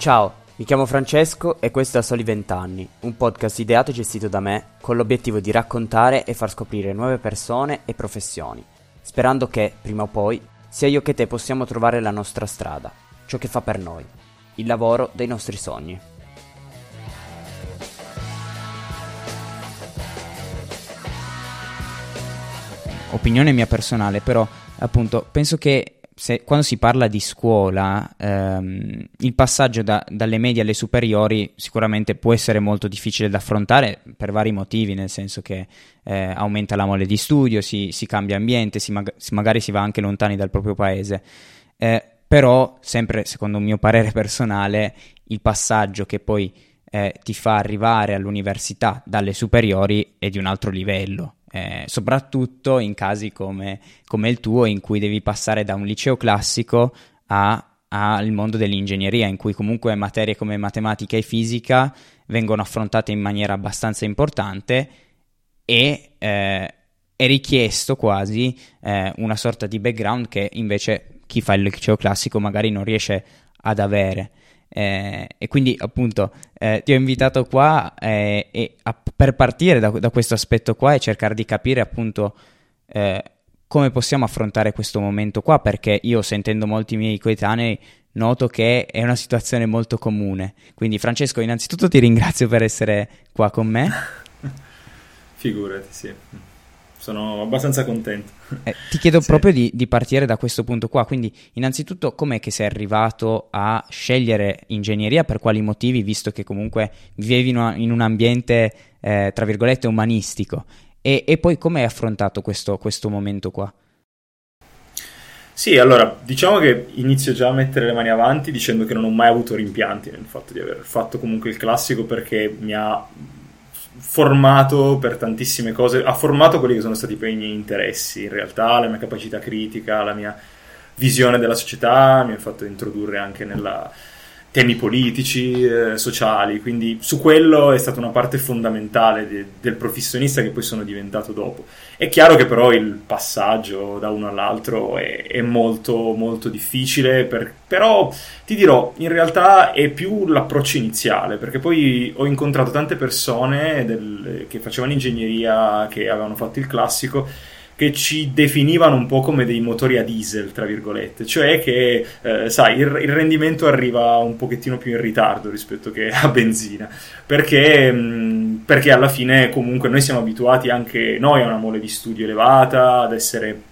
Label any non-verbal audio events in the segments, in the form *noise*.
Ciao, mi chiamo Francesco e questo è Soli 20 anni, un podcast ideato e gestito da me con l'obiettivo di raccontare e far scoprire nuove persone e professioni, sperando che, prima o poi, sia io che te possiamo trovare la nostra strada, ciò che fa per noi, il lavoro dei nostri sogni. Opinione mia personale, però appunto penso che se, quando si parla di scuola, ehm, il passaggio da, dalle medie alle superiori sicuramente può essere molto difficile da affrontare per vari motivi, nel senso che eh, aumenta la mole di studio, si, si cambia ambiente, si mag- magari si va anche lontani dal proprio paese. Eh, però, sempre secondo un mio parere *laughs* personale, il passaggio che poi eh, ti fa arrivare all'università dalle superiori è di un altro livello eh, soprattutto in casi come, come, il tuo in cui devi passare da un liceo classico al mondo dell'ingegneria, in cui comunque materie come matematica e fisica vengono affrontate in maniera abbastanza importante e eh, è richiesto quasi eh, una sorta di background che invece chi fa il liceo classico magari non riesce ad avere. Eh, e quindi appunto eh, ti ho invitato qua eh, a, per partire da, da, questo aspetto qua e cercare di capire appunto eh, come possiamo affrontare questo momento qua perché io sentendo molti miei coetanei noto che è una situazione molto comune. Quindi Francesco innanzitutto ti ringrazio per essere qua con me. *laughs* Figurati sì sono abbastanza contento. *laughs* Eh, ti chiedo sì. proprio di, di, partire da questo punto qua, quindi innanzitutto com'è che sei arrivato a scegliere ingegneria, per quali motivi, visto che comunque vivevi in un ambiente, eh, tra virgolette, umanistico, e, e poi come hai affrontato questo, questo momento qua? Sì, allora diciamo che inizio già a mettere le mani avanti dicendo che non ho mai avuto rimpianti nel fatto di aver fatto comunque il classico perché mi ha formato per tantissime cose, ha formato quelli che sono stati poi i miei interessi, in realtà la mia capacità critica, la mia visione della società, mi ha fatto introdurre anche nella temi politici, eh, sociali, quindi su quello è stata una parte fondamentale de- del professionista che poi sono diventato dopo. È chiaro che però il passaggio da uno all'altro è, è molto molto difficile, per- però ti dirò, in realtà è più l'approccio iniziale, perché poi ho incontrato tante persone del- che facevano ingegneria, che avevano fatto il classico, che ci definivano un po' come dei motori a diesel, tra virgolette, cioè che, eh, sai, il, il, rendimento arriva un pochettino più in ritardo rispetto che a benzina, perché, mh, perché alla fine comunque noi siamo abituati anche noi a una mole di studio elevata, ad essere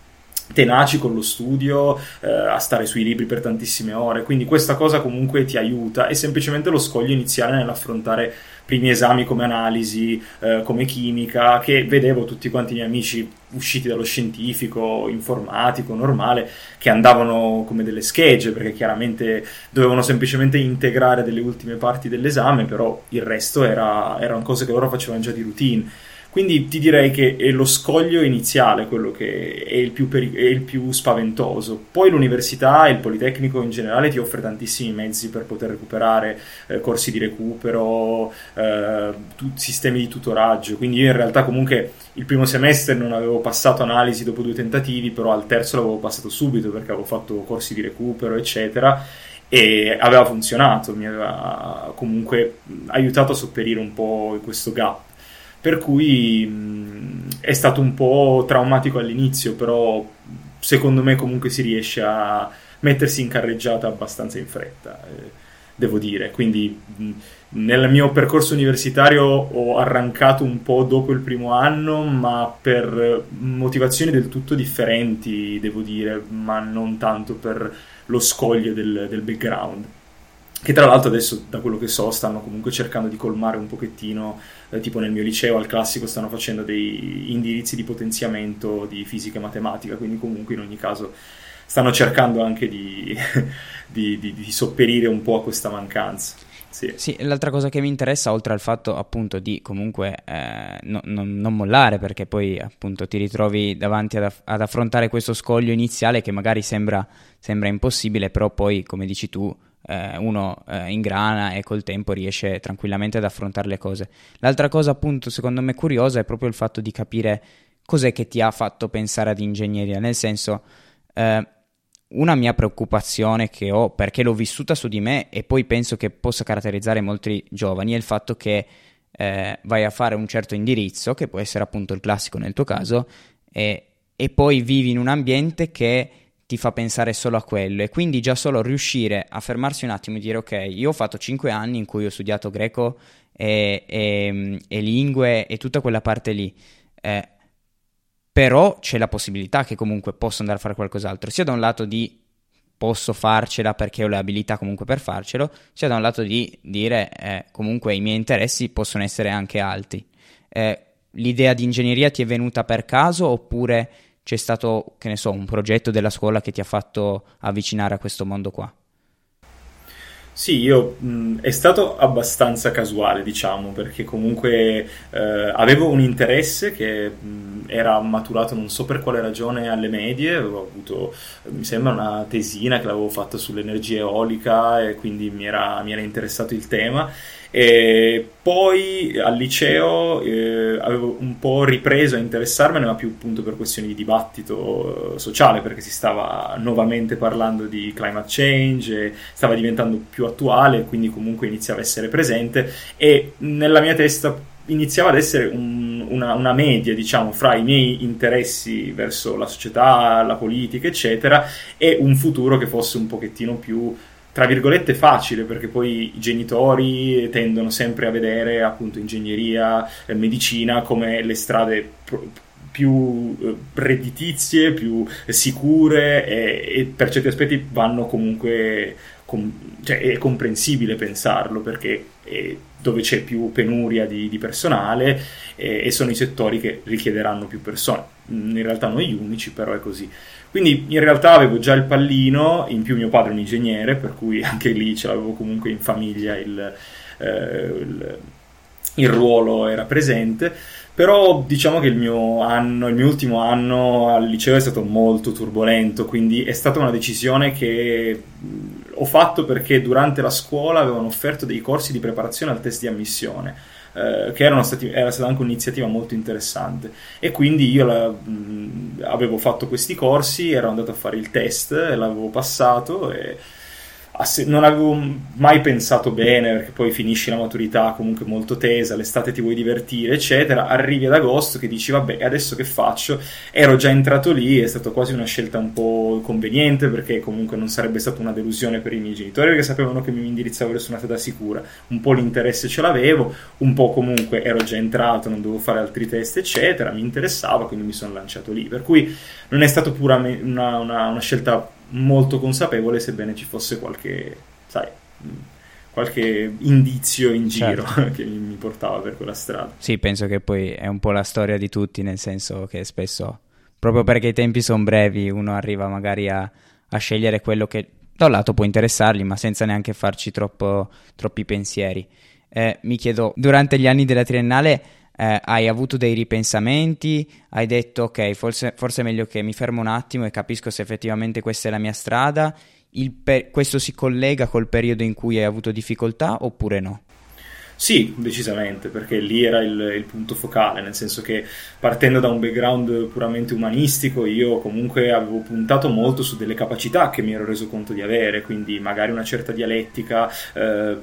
tenaci con lo studio, eh, a stare sui libri per tantissime ore, quindi questa cosa comunque ti aiuta, è semplicemente lo scoglio iniziale nell'affrontare primi esami come analisi, eh, come chimica, che vedevo tutti quanti i miei amici usciti dallo scientifico, informatico, normale, che andavano come delle schegge, perché chiaramente dovevano semplicemente integrare delle ultime parti dell'esame, però il resto era, erano cose che loro facevano già di routine. Quindi ti direi che è lo scoglio iniziale quello che è il più, peri- è il più spaventoso. Poi l'università e il Politecnico in generale ti offre tantissimi mezzi per poter recuperare eh, corsi di recupero, eh, tu- sistemi di tutoraggio. Quindi io in realtà comunque il primo semestre non avevo passato analisi dopo due tentativi, però al terzo l'avevo passato subito perché avevo fatto corsi di recupero, eccetera e aveva funzionato, mi aveva comunque aiutato a sopperire un po' questo gap per cui mh, è stato un po' traumatico all'inizio, però secondo me comunque si riesce a mettersi in carreggiata abbastanza in fretta, eh, devo dire. Quindi mh, nel mio percorso universitario ho arrancato un po' dopo il primo anno, ma per motivazioni del tutto differenti, devo dire, ma non tanto per lo scoglio del, del background che tra l'altro adesso da quello che so stanno comunque cercando di colmare un pochettino, eh, tipo nel mio liceo al classico stanno facendo dei indirizzi di potenziamento di fisica e matematica, quindi comunque in ogni caso stanno cercando anche di, *laughs* di, di, di sopperire un po' a questa mancanza. Sì. sì. l'altra cosa che mi interessa, oltre al fatto appunto di comunque eh, no, no, non mollare, perché poi appunto ti ritrovi davanti ad, ad affrontare questo scoglio iniziale che magari sembra, sembra impossibile, però poi, come dici tu, eh, uno eh, ingrana e col tempo riesce tranquillamente ad affrontare le cose. L'altra cosa, appunto, secondo me curiosa è proprio il fatto di capire cos'è che ti ha fatto pensare ad ingegneria, nel senso, eh, una mia preoccupazione che ho, perché l'ho vissuta su di me e poi penso che possa caratterizzare molti giovani, è il fatto che eh, vai a fare un certo indirizzo, che può essere appunto il classico nel tuo caso, e, e poi vivi in un ambiente che ti fa pensare solo a quello e quindi già solo riuscire a fermarsi un attimo e dire ok, io ho fatto 5 anni in cui ho studiato greco e, e, e lingue e tutta quella parte lì, eh, però c'è la possibilità che comunque posso andare a fare qualcos'altro, sia da un lato di posso farcela perché ho le abilità comunque per farcelo, sia da un lato di dire eh, comunque i miei interessi possono essere anche alti. Eh, l'idea di ingegneria ti è venuta per caso oppure c'è stato, che ne so, un progetto della scuola che ti ha fatto avvicinare a questo mondo qua? Sì, io mh, è stato abbastanza casuale, diciamo, perché comunque eh, avevo un interesse che mh, era maturato non so per quale ragione alle medie, avevo avuto, mi sembra, una tesina che l'avevo fatta sull'energia eolica e quindi mi era, mi era interessato il tema e poi al liceo eh, avevo un po' ripreso a interessarmene, ma più appunto per questioni di dibattito eh, sociale, perché si stava nuovamente parlando di climate change, stava diventando più attuale, quindi comunque iniziava a essere presente. E nella mia testa iniziava ad essere un, una, una, media, diciamo, fra i miei interessi verso la società, la politica, eccetera, e un futuro che fosse un pochettino più tra virgolette facile perché poi i genitori tendono sempre a vedere appunto ingegneria, eh, medicina come le strade pro- più eh, redditizie, più sicure e, e, per certi aspetti vanno comunque com- cioè è comprensibile pensarlo perché è dove c'è più penuria di, di personale e, e sono i settori che richiederanno più persone. In realtà non gli unici però è così quindi in realtà avevo già il pallino, in più mio padre è un ingegnere, per cui *laughs* anche lì ce l'avevo comunque in famiglia, il, eh, il, il ruolo era presente. Però diciamo che il mio anno, il mio ultimo anno al liceo è stato molto turbolento, quindi è stata una decisione che ho fatto perché durante la scuola avevano offerto dei corsi di preparazione al test di ammissione eh, che stati, era stata anche un'iniziativa molto interessante. E quindi io la, mh, avevo fatto questi corsi, ero andato a fare il test, l'avevo passato e non avevo mai pensato bene perché poi finisci la maturità comunque molto tesa, l'estate ti vuoi divertire, eccetera. Arrivi ad agosto che dici vabbè, adesso che faccio? Ero già entrato lì, è stata quasi una scelta un po' conveniente perché comunque non sarebbe stata una delusione per i miei genitori perché sapevano che mi indirizzavo verso una strada sicura. Un po' l'interesse ce l'avevo, un po' comunque ero già entrato, non dovevo fare altri test, eccetera. Mi interessava, quindi mi sono lanciato lì. Per cui non è stata puramente una, una, una scelta molto consapevole, sebbene ci fosse qualche, sai, qualche indizio in giro certo. *laughs* che mi portava per quella strada. Sì, penso che poi è un po' la storia di tutti, nel senso che spesso, proprio perché i tempi sono brevi, uno arriva magari a, a scegliere quello che da un lato può interessargli, ma senza neanche farci troppo, troppi pensieri. Eh, mi chiedo, durante gli anni della triennale eh, hai avuto dei ripensamenti, hai detto ok, forse, forse, è meglio che mi fermo un attimo e capisco se effettivamente questa è la mia strada, per- questo si collega col periodo in cui hai avuto difficoltà oppure no? Sì, decisamente, perché lì era il, il, punto focale, nel senso che partendo da un background puramente umanistico, io comunque avevo puntato molto su delle capacità che mi ero reso conto di avere, quindi magari una certa dialettica, eh,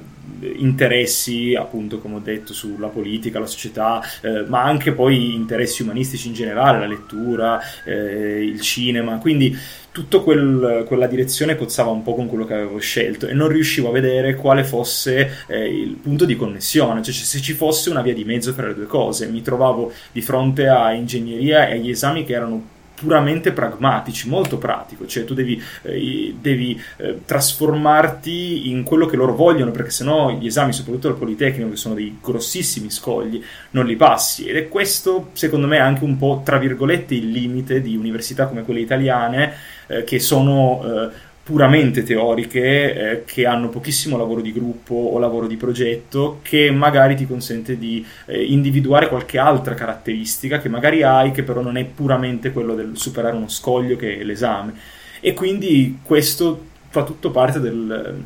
interessi, appunto, come ho detto, sulla politica, la società, eh, ma anche poi interessi umanistici in generale, la lettura, eh, il cinema, quindi tutta quel, quella direzione cozzava un po' con quello che avevo scelto e non riuscivo a vedere quale fosse eh, il punto di connessione, cioè se ci fosse una via di mezzo tra le due cose. Mi trovavo di fronte a ingegneria e agli esami che erano puramente pragmatici, molto pratico, cioè tu devi, eh, devi eh, trasformarti in quello che loro vogliono, perché sennò gli esami, soprattutto al Politecnico, che sono dei grossissimi scogli, non li passi. Ed è questo, secondo me, anche un po', tra virgolette, il limite di università come quelle italiane, eh, che sono eh, puramente teoriche eh, che hanno pochissimo lavoro di gruppo o lavoro di progetto che magari ti consente di eh, individuare qualche altra caratteristica che magari hai che però non è puramente quello del superare uno scoglio che è l'esame. E quindi questo fa tutto parte del,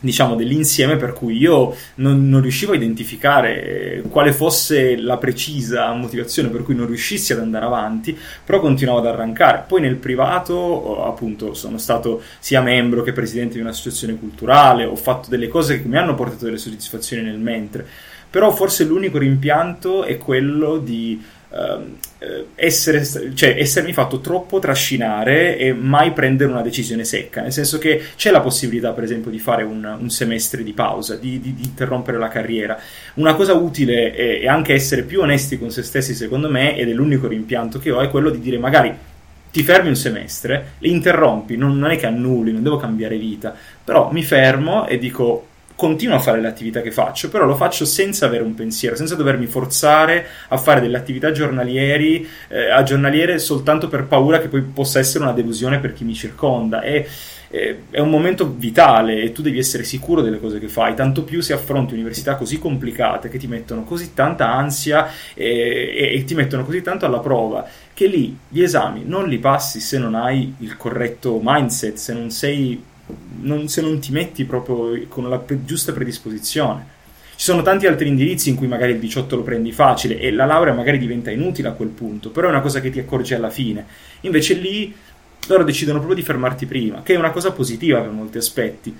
diciamo, dell'insieme per cui io non, non, riuscivo a identificare quale fosse la precisa motivazione per cui non riuscissi ad andare avanti, però continuavo ad arrancare. Poi nel privato, appunto, sono stato sia membro che presidente di un'associazione culturale, ho fatto delle cose che mi hanno portato delle soddisfazioni nel mentre, però forse l'unico rimpianto è quello di eh, essere, cioè, essermi fatto troppo trascinare e mai prendere una decisione secca, nel senso che c'è la possibilità, per esempio, di fare un, un semestre di pausa, di, di, di, interrompere la carriera. Una cosa utile è, è anche essere più onesti con se stessi, secondo me, ed è l'unico rimpianto che ho, è quello di dire magari ti fermi un semestre, interrompi, non, non, è che annulli, non devo cambiare vita, però mi fermo e dico continuo a fare le attività che faccio, però lo faccio senza avere un pensiero, senza dovermi forzare a fare delle attività giornalieri, eh, a giornaliere soltanto per paura che poi possa essere una delusione per chi mi circonda. E, è un momento vitale e tu devi essere sicuro delle cose che fai, tanto più se affronti università così complicate che ti mettono così tanta ansia e, e, e, ti mettono così tanto alla prova che lì gli esami non li passi se non hai il corretto mindset, se non sei non, se non ti metti proprio con la pre- giusta predisposizione. Ci sono tanti altri indirizzi in cui magari il 18 lo prendi facile e la laurea magari diventa inutile a quel punto, però è una cosa che ti accorgi alla fine. Invece lì loro decidono proprio di fermarti prima, che è una cosa positiva per molti aspetti.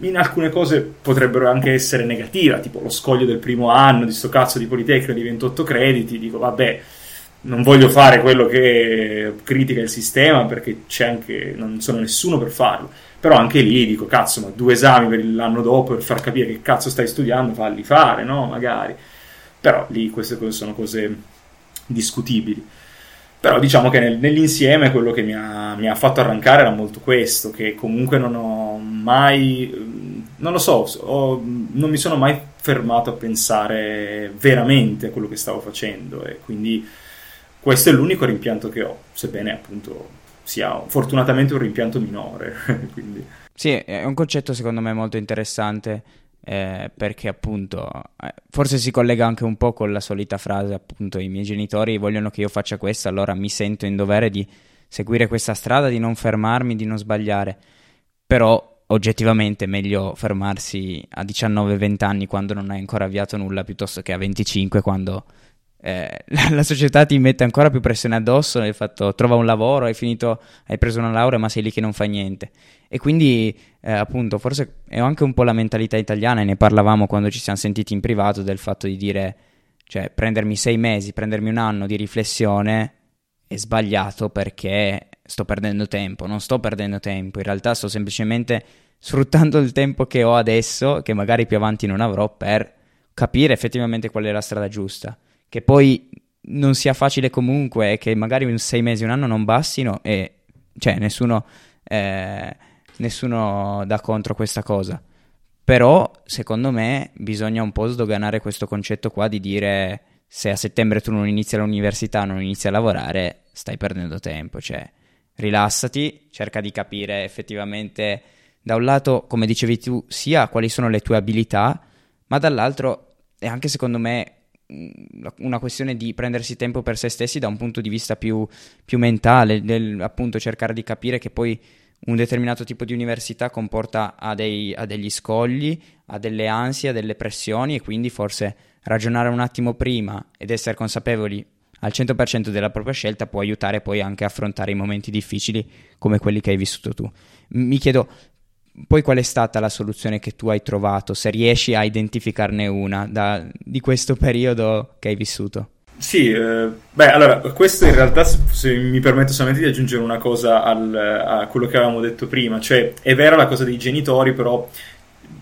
In alcune cose potrebbero anche essere negative, tipo lo scoglio del primo anno di sto cazzo di Politecnico di 28 crediti, dico vabbè, non voglio fare quello che critica il sistema perché c'è anche, non sono nessuno per farlo però anche lì dico, cazzo, ma due esami per l'anno dopo per far capire che cazzo stai studiando, falli fare, no? Magari. Però lì queste cose sono cose discutibili. Però diciamo che nel, nell'insieme quello che mi ha, mi ha, fatto arrancare era molto questo, che comunque non ho mai, non lo so, ho, non mi sono mai fermato a pensare veramente a quello che stavo facendo e quindi questo è l'unico rimpianto che ho, sebbene appunto sia fortunatamente un rimpianto minore. *laughs* Sì, è un concetto secondo me molto interessante eh, perché appunto eh, forse si collega anche un po' con la solita frase appunto i miei genitori vogliono che io faccia questo, allora mi sento in dovere di seguire questa strada, di non fermarmi, di non sbagliare. Però oggettivamente è meglio fermarsi a 19-20 anni quando non hai ancora avviato nulla piuttosto che a 25 quando eh, *laughs* la, società ti mette ancora più pressione addosso nel fatto trova un lavoro, hai finito, hai preso una laurea ma sei lì che non fai niente. E quindi eh, appunto forse è anche un po' la mentalità italiana e ne parlavamo quando ci siamo sentiti in privato del fatto di dire, cioè prendermi sei mesi, prendermi un anno di riflessione è sbagliato perché sto perdendo tempo, non sto perdendo tempo, in realtà sto semplicemente sfruttando il tempo che ho adesso, che magari più avanti non avrò, per capire effettivamente qual è la strada giusta che poi non sia facile comunque e che magari in sei mesi, un anno non bastino e cioè nessuno, eh, nessuno dà contro questa cosa. Però secondo me bisogna un po' sdoganare questo concetto qua di dire se a settembre tu non inizi l'università, non inizi a lavorare, stai perdendo tempo, cioè rilassati, cerca di capire effettivamente da un lato, come dicevi tu, sia quali sono le tue abilità, ma dall'altro è anche secondo me una questione di prendersi tempo per se stessi da un punto di vista più, più mentale, del appunto cercare di capire che poi un determinato tipo di università comporta a, dei, a degli scogli, a delle ansie, a delle pressioni e quindi forse ragionare un attimo prima ed essere consapevoli al 100% della propria scelta può aiutare poi anche a affrontare i momenti difficili come quelli che hai vissuto tu. Mi chiedo, poi qual è stata la soluzione che tu hai trovato, se riesci a identificarne una da, di questo periodo che hai vissuto? Sì, eh, beh, allora, questo in realtà, se mi permetto solamente di aggiungere una cosa al, a quello che avevamo detto prima, cioè è vera la cosa dei genitori, però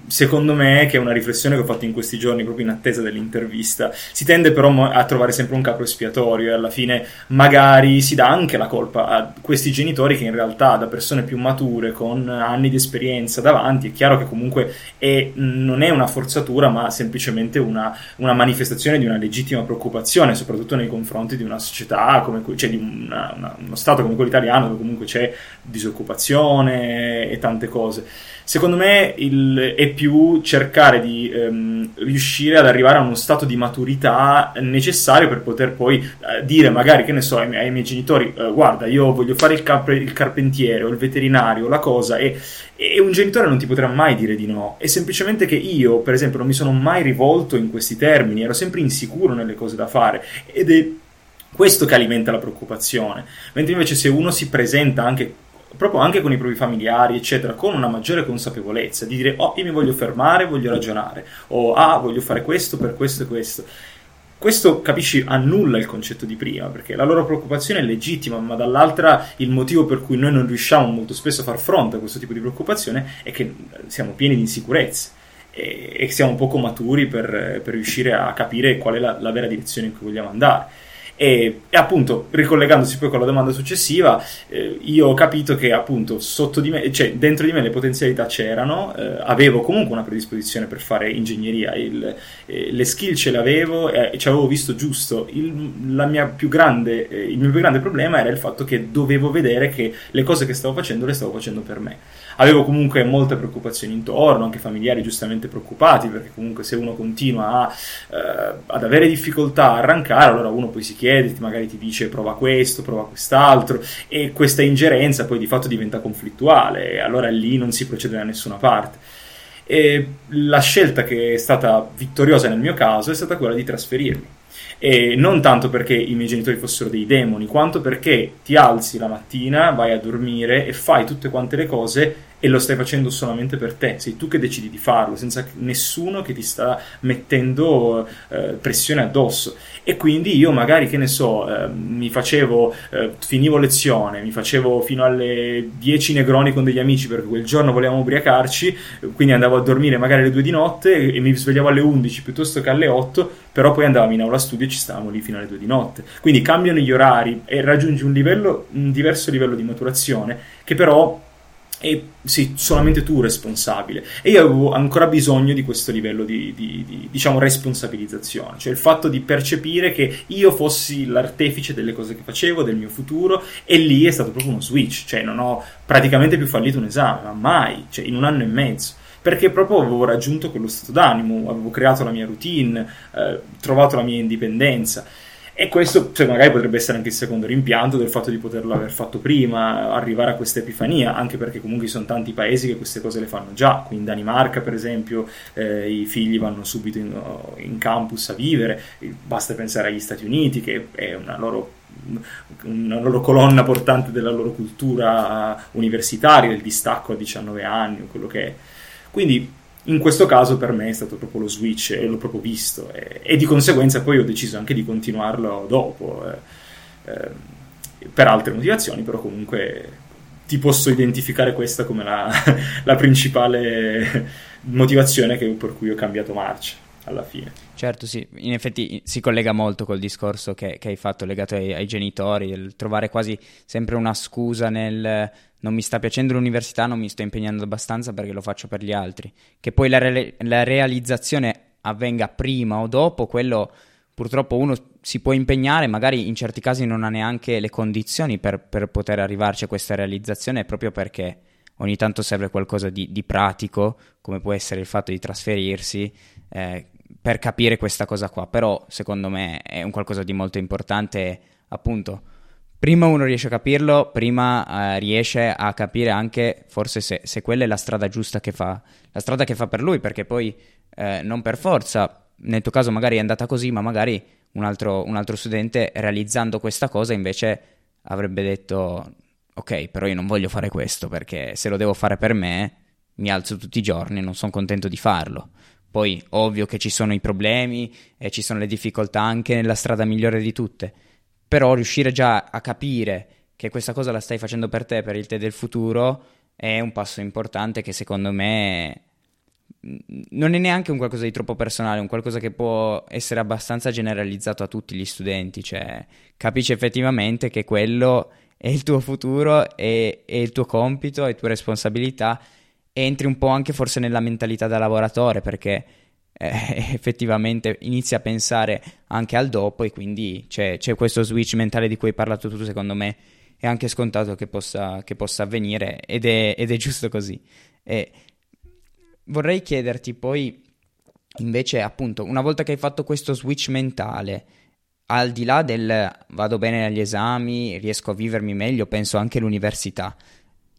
secondo me, che è una riflessione che ho fatto in questi giorni proprio in attesa dell'intervista, si tende però a trovare sempre un capo espiatorio e alla fine magari si dà anche la colpa a questi genitori che in realtà da persone più mature, con anni di esperienza davanti, è chiaro che comunque è, non è una forzatura ma semplicemente una, una, manifestazione di una legittima preoccupazione, soprattutto nei confronti di una società, come, cioè di una, una, uno Stato come quello italiano dove comunque c'è disoccupazione e tante cose Secondo me il, è più cercare di ehm, riuscire ad arrivare a uno stato di maturità necessario per poter poi eh, dire, magari, che ne so, ai, ai miei genitori, eh, guarda, io voglio fare il, cap- il, carpentiere o il veterinario, la cosa, e, e un genitore non ti potrà mai dire di no. È semplicemente che io, per esempio, non mi sono mai rivolto in questi termini, ero sempre insicuro nelle cose da fare ed è questo che alimenta la preoccupazione. Mentre invece se uno si presenta anche proprio anche con i propri familiari, eccetera, con una maggiore consapevolezza di dire, oh, io mi voglio fermare, voglio ragionare, o ah, voglio fare questo per questo e questo. Questo, capisci, annulla il concetto di prima, perché la loro preoccupazione è legittima, ma dall'altra il motivo per cui noi non riusciamo molto spesso a far fronte a questo tipo di preoccupazione è che siamo pieni di insicurezze e, e siamo poco maturi per, per, riuscire a capire qual è la, la vera direzione in cui vogliamo andare. E, e, appunto, ricollegandosi poi con la domanda successiva, eh, io ho capito che appunto sotto di me, cioè dentro di me le potenzialità c'erano, eh, avevo comunque una predisposizione per fare ingegneria, il, eh, le skill ce le avevo e ci avevo visto giusto. Il, grande, eh, il mio più grande problema era il fatto che dovevo vedere che le cose che stavo facendo le stavo facendo per me avevo comunque molte preoccupazioni intorno, anche familiari giustamente preoccupati, perché comunque se uno continua a, eh, ad avere difficoltà a arrancare, allora uno poi si chiede, magari ti dice prova questo, prova quest'altro, e questa ingerenza poi di fatto diventa conflittuale, e allora lì non si procede da nessuna parte. E la scelta che è stata vittoriosa nel mio caso è stata quella di trasferirmi. E non tanto perché i miei genitori fossero dei demoni, quanto perché ti alzi la mattina, vai a dormire e fai tutte quante le cose e lo stai facendo solamente per te, sei tu che decidi di farlo, senza nessuno che ti sta mettendo eh, pressione addosso. E quindi io magari, che ne so, eh, mi facevo, eh, finivo lezione, mi facevo fino alle 10 negroni con degli amici perché quel giorno volevamo ubriacarci, quindi andavo a dormire magari alle 2 di notte e mi svegliavo alle 11 piuttosto che alle 8, però poi andavamo in aula studio e ci stavamo lì fino alle 2 di notte. Quindi cambiano gli orari e raggiungi un, livello, un diverso livello di maturazione che però e sì, solamente tu responsabile. E io avevo ancora bisogno di questo livello di, di, di, diciamo, responsabilizzazione, cioè il fatto di percepire che io fossi l'artefice delle cose che facevo, del mio futuro, e lì è stato proprio uno switch, cioè non ho praticamente più fallito un esame, ma mai, cioè in un anno e mezzo. Perché proprio avevo raggiunto quello stato d'animo, avevo creato la mia routine, eh, trovato la mia indipendenza. E questo cioè, magari potrebbe essere anche il secondo rimpianto del fatto di poterlo aver fatto prima, arrivare a questa epifania, anche perché comunque ci sono tanti paesi che queste cose le fanno già. Qui in Danimarca, per esempio, eh, i figli vanno subito in, in, campus a vivere, basta pensare agli Stati Uniti, che è una loro, una loro colonna portante della loro cultura universitaria, del distacco a 19 anni, quello che è. Quindi in questo caso per me è stato proprio lo switch e l'ho proprio visto e, e di conseguenza poi ho deciso anche di continuarlo dopo eh, eh, per altre motivazioni però comunque ti posso identificare questa come la, *laughs* la principale motivazione che, per cui ho cambiato marcia alla fine. Certo, sì, in effetti si collega molto col discorso che, che hai fatto legato ai, ai, genitori, il trovare quasi sempre una scusa nel non mi sta piacendo l'università, non mi sto impegnando abbastanza perché lo faccio per gli altri. Che poi la, re- la realizzazione avvenga prima o dopo, quello purtroppo uno si può impegnare, magari in certi casi non ha neanche le condizioni per, per poter arrivarci a questa realizzazione, proprio perché ogni tanto serve qualcosa di, di pratico, come può essere il fatto di trasferirsi, eh, per capire questa cosa qua. Però secondo me è un qualcosa di molto importante, appunto prima uno riesce a capirlo, prima eh, riesce a capire anche forse se, se, quella è la strada giusta che fa, la strada che fa per lui, perché poi eh, non per forza, nel tuo caso magari è andata così, ma magari un altro, un altro studente realizzando questa cosa invece avrebbe detto ok, però io non voglio fare questo perché se lo devo fare per me mi alzo tutti i giorni e non sono contento di farlo. Poi ovvio che ci sono i problemi e ci sono le difficoltà anche nella strada migliore di tutte però riuscire già a capire che questa cosa la stai facendo per te, per il te del futuro, è un passo importante che secondo me non è neanche un qualcosa di troppo personale, un qualcosa che può essere abbastanza generalizzato a tutti gli studenti, cioè capisci effettivamente che quello è il tuo futuro, è, è il tuo compito, è tua responsabilità, entri un po' anche forse nella mentalità da lavoratore, perché eh, *laughs* effettivamente inizi a pensare anche al dopo e quindi c'è, c'è, questo switch mentale di cui hai parlato tu, secondo me è anche scontato che possa, che possa avvenire ed è, ed è, giusto così. E vorrei chiederti poi, invece, appunto, una volta che hai fatto questo switch mentale, al di là del vado bene agli esami, riesco a vivermi meglio, penso anche all'università,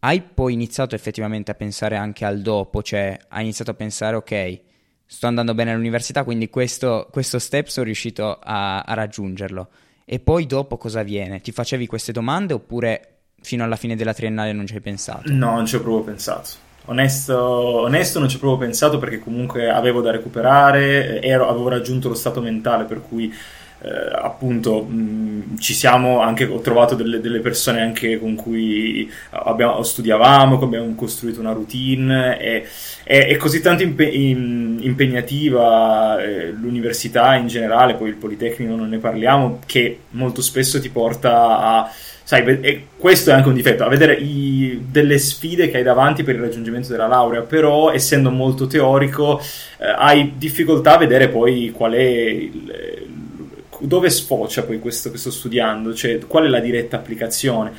hai poi iniziato effettivamente a pensare anche al dopo, cioè hai iniziato a pensare ok, sto andando bene all'università, quindi questo, questo step sono riuscito a, a, raggiungerlo. E poi dopo cosa avviene? Ti facevi queste domande oppure fino alla fine della triennale non ci hai pensato? No, non ci ho proprio pensato. Onesto, onesto non ci ho proprio pensato perché comunque avevo da recuperare, ero, avevo raggiunto lo stato mentale per cui eh, appunto mh, ci siamo anche ho trovato delle, delle, persone anche con cui abbiamo, studiavamo abbiamo costruito una routine e, è, è così tanto impe, impegnativa eh, l'università in generale poi il Politecnico non ne parliamo che molto spesso ti porta a sai, e questo è anche un difetto, a vedere i, delle sfide che hai davanti per il raggiungimento della laurea, però essendo molto teorico eh, hai difficoltà a vedere poi qual è il, dove sfocia poi questo che sto studiando, cioè qual è la diretta applicazione.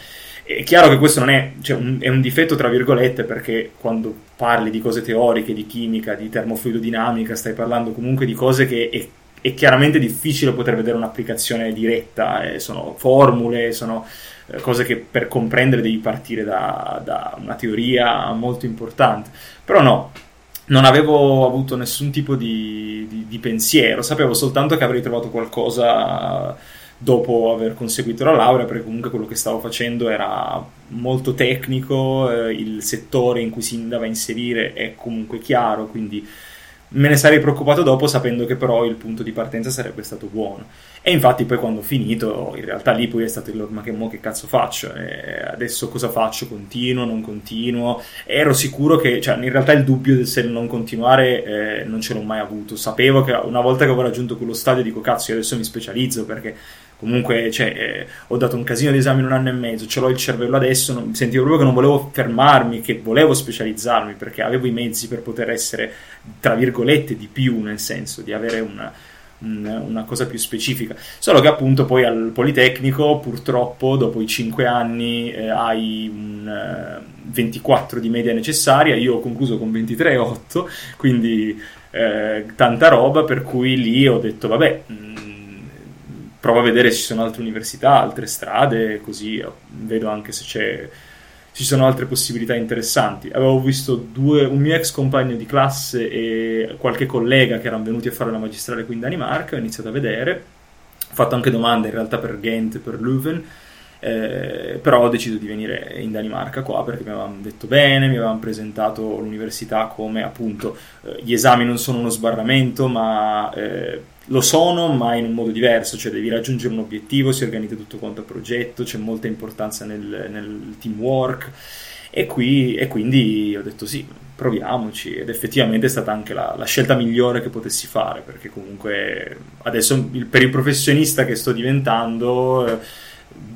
È chiaro che questo non è, cioè, un, è un difetto, tra virgolette, perché quando parli di cose teoriche, di chimica, di termofluidodinamica, stai parlando comunque di cose che è, è chiaramente difficile poter vedere un'applicazione diretta, eh, sono formule, sono eh, cose che per comprendere devi partire da, da una teoria molto importante. Però no, non avevo avuto nessun tipo di, di, di, pensiero, sapevo soltanto che avrei trovato qualcosa dopo aver conseguito la laurea, perché comunque quello che stavo facendo era molto tecnico, eh, il settore in cui si andava a inserire è comunque chiaro, quindi me ne sarei preoccupato dopo sapendo che però il punto di partenza sarebbe stato buono. E infatti poi quando ho finito, in realtà lì poi è stato il ma che mo che cazzo faccio? E adesso cosa faccio? Continuo, non continuo? Ero sicuro che, cioè in realtà il dubbio del se non continuare eh, non ce l'ho mai avuto. Sapevo che una volta che avevo raggiunto quello stadio dico cazzo io adesso mi specializzo perché comunque cioè, eh, ho dato un casino di esami in un anno e mezzo, ce l'ho il cervello adesso, non, sentivo proprio che non volevo fermarmi, che volevo specializzarmi perché avevo i mezzi per poter essere, tra virgolette, di più, nel senso di avere una, una, una cosa più specifica. Solo che appunto poi al Politecnico, purtroppo, dopo i 5 anni eh, hai un... Uh, 24 di media necessaria, io ho concluso con 23,8, quindi eh, tanta roba, per cui lì ho detto vabbè, provo a vedere se ci sono altre università, altre strade, così vedo anche se c'è, ci sono altre possibilità interessanti. Avevo visto due, un mio ex compagno di classe e qualche collega che erano venuti a fare la magistrale qui in Danimarca, ho iniziato a vedere, ho fatto anche domande in realtà per Ghent, per Leuven, eh, però ho deciso di venire in Danimarca qua perché mi avevano detto bene, mi avevano presentato l'università come appunto eh, gli esami non sono uno sbarramento ma eh, lo sono, ma in un modo diverso, cioè devi raggiungere un obiettivo, si organizza tutto quanto a progetto, c'è molta importanza nel, nel teamwork. E, qui, e quindi ho detto sì, proviamoci ed effettivamente è stata anche la, la scelta migliore che potessi fare perché comunque adesso per il professionista che sto diventando eh,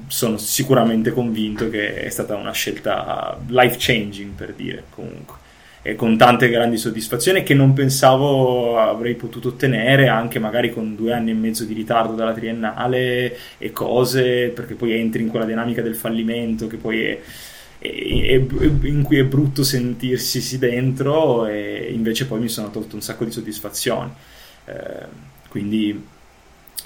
sono sicuramente convinto che è stata una scelta life changing per dire comunque e con tante grandi soddisfazioni che non pensavo avrei potuto ottenere anche magari con due anni e mezzo di ritardo dalla triennale e cose perché poi entri in quella dinamica del fallimento che poi è, è, è, in cui è brutto sentirsi dentro e invece poi mi sono tolto un sacco di soddisfazioni. Eh, quindi,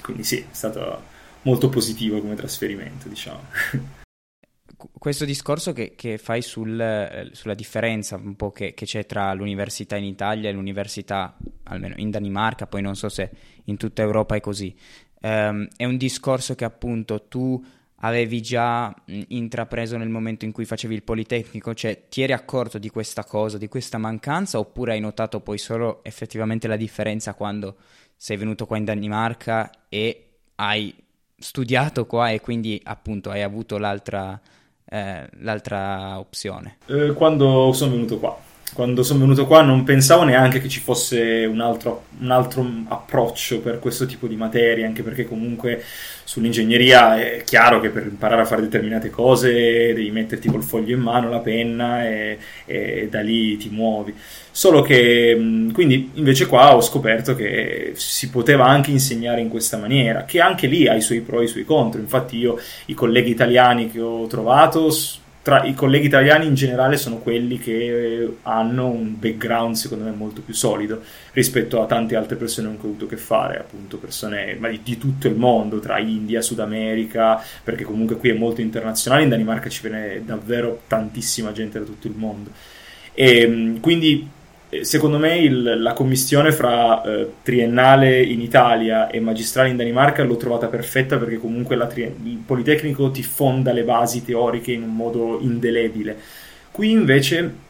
quindi sì è stato molto positivo come trasferimento diciamo *laughs* questo discorso che, che fai sul, eh, sulla differenza un po' che, che, c'è tra l'università in Italia e l'università, almeno in Danimarca, poi non so se in tutta Europa è così, um, è un discorso che appunto tu avevi già intrapreso nel momento in cui facevi il Politecnico, cioè ti eri accorto di questa cosa, di questa mancanza, oppure hai notato poi solo effettivamente la differenza quando sei venuto qua in Danimarca e hai studiato qua e quindi appunto hai avuto l'altra eh, l'altra opzione? Eh, quando sono venuto qua. Quando sono venuto qua non pensavo neanche che ci fosse un altro, un altro approccio per questo tipo di materie, anche perché comunque sull'ingegneria è chiaro che per imparare a fare determinate cose devi metterti col foglio in mano, la penna e, e da lì ti muovi. Solo che quindi invece qua ho scoperto che si poteva anche insegnare in questa maniera, che anche lì ha i suoi pro e i suoi contro. Infatti io i colleghi italiani che ho trovato tra i colleghi italiani in generale sono quelli che hanno un background secondo me molto più solido rispetto a tante altre persone con cui ho avuto a che fare, appunto persone di, di, tutto il mondo, tra India, Sud America, perché comunque qui è molto internazionale, in Danimarca ci viene davvero tantissima gente da tutto il mondo. E ehm, quindi eh, secondo me il, la commissione fra eh, triennale in Italia e magistrale in Danimarca l'ho trovata perfetta perché comunque tri- il Politecnico ti fonda le basi teoriche in un modo indelebile. Qui invece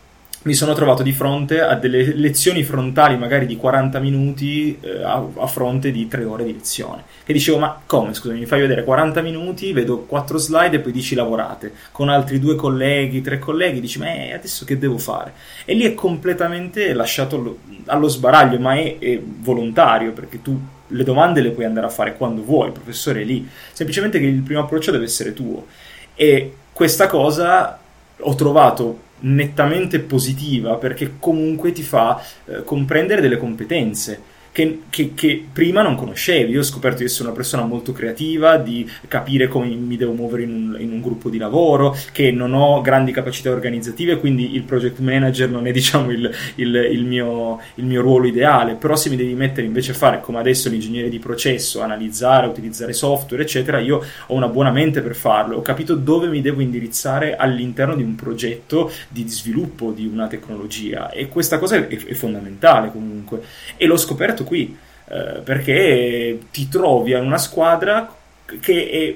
mi sono trovato di fronte a delle lezioni frontali magari di 40 minuti eh, a, a, fronte di 3 ore di lezione. Che dicevo, ma come, scusami, mi fai vedere 40 minuti, vedo 4 slide e poi dici lavorate. Con altri due colleghi, tre colleghi, dici, ma eh, adesso che devo fare? E lì è completamente lasciato allo, sbaraglio, ma è, è volontario, perché tu le domande le puoi andare a fare quando vuoi, il professore è lì. Semplicemente che il primo approccio deve essere tuo. E questa cosa ho trovato nettamente positiva perché comunque ti fa eh, comprendere delle competenze che, che, che, prima non conoscevi. Io ho scoperto di essere una persona molto creativa, di capire come mi devo muovere in un, in un, gruppo di lavoro, che non ho grandi capacità organizzative, quindi il project manager non è *laughs* diciamo il, il, il, mio, il mio ruolo ideale. Però se mi devi mettere invece a fare come adesso l'ingegnere di processo, analizzare, utilizzare software, eccetera, io ho una buona mente per farlo. Ho capito dove mi devo indirizzare all'interno di un progetto di sviluppo di una tecnologia e questa cosa è, è fondamentale comunque. E l'ho scoperto qui, eh, perché ti trovi in una squadra che è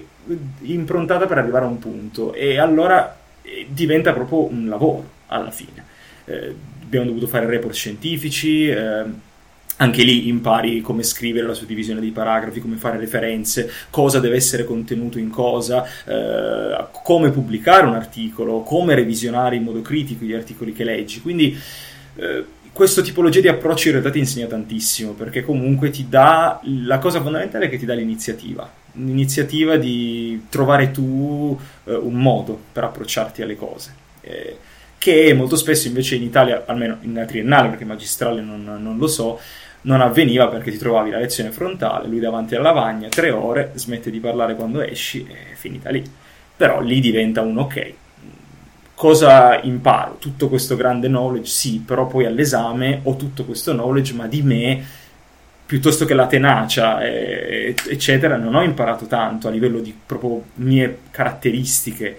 improntata per arrivare a un punto e allora eh, diventa proprio un lavoro alla fine. Eh, abbiamo dovuto fare report scientifici, eh, anche lì impari come scrivere la suddivisione dei paragrafi, come fare referenze, cosa deve essere contenuto in cosa, eh, come pubblicare un articolo, come revisionare in modo critico gli articoli che leggi. Quindi questa tipologia di approccio in realtà ti insegna tantissimo perché comunque ti dà la cosa fondamentale è che ti dà l'iniziativa. L'iniziativa di trovare tu eh, un modo per approcciarti alle cose eh, che molto spesso invece in Italia almeno in triennale perché magistrale non, non, lo so non avveniva perché ti trovavi la lezione frontale lui davanti alla lavagna tre ore smette di parlare quando esci e finita lì. Però lì diventa un ok cosa imparo? Tutto questo grande knowledge, sì, però poi all'esame ho tutto questo knowledge, ma di me, piuttosto che la tenacia, eh, eccetera, non ho imparato tanto a livello di proprio mie caratteristiche,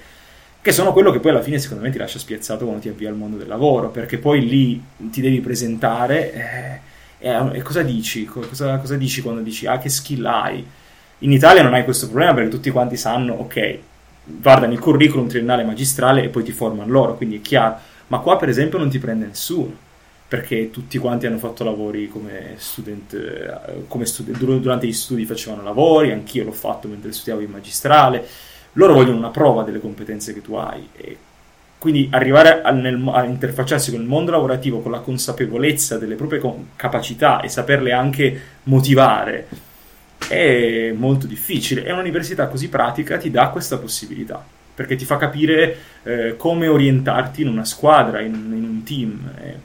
che sono quello che poi alla fine secondo me ti lascia spiazzato quando ti avvii al mondo del lavoro, perché poi lì ti devi presentare eh, e, cosa dici? Cosa, cosa dici quando dici, ah, che skill hai? In Italia non hai questo problema perché tutti quanti sanno, ok, guardano il curriculum triennale magistrale e poi ti formano loro, quindi è chiaro. Ma qua, per esempio, non ti prende nessuno perché tutti quanti hanno fatto lavori come student, eh, come stud- durante gli studi facevano lavori, anch'io l'ho fatto mentre studiavo in magistrale. Loro vogliono una prova delle competenze che tu hai e quindi arrivare a, nel, a interfacciarsi con il mondo lavorativo con la consapevolezza delle proprie capacità e saperle anche motivare è molto difficile e un'università così pratica ti dà questa possibilità perché ti fa capire eh, come orientarti in una squadra, in, in un team eh,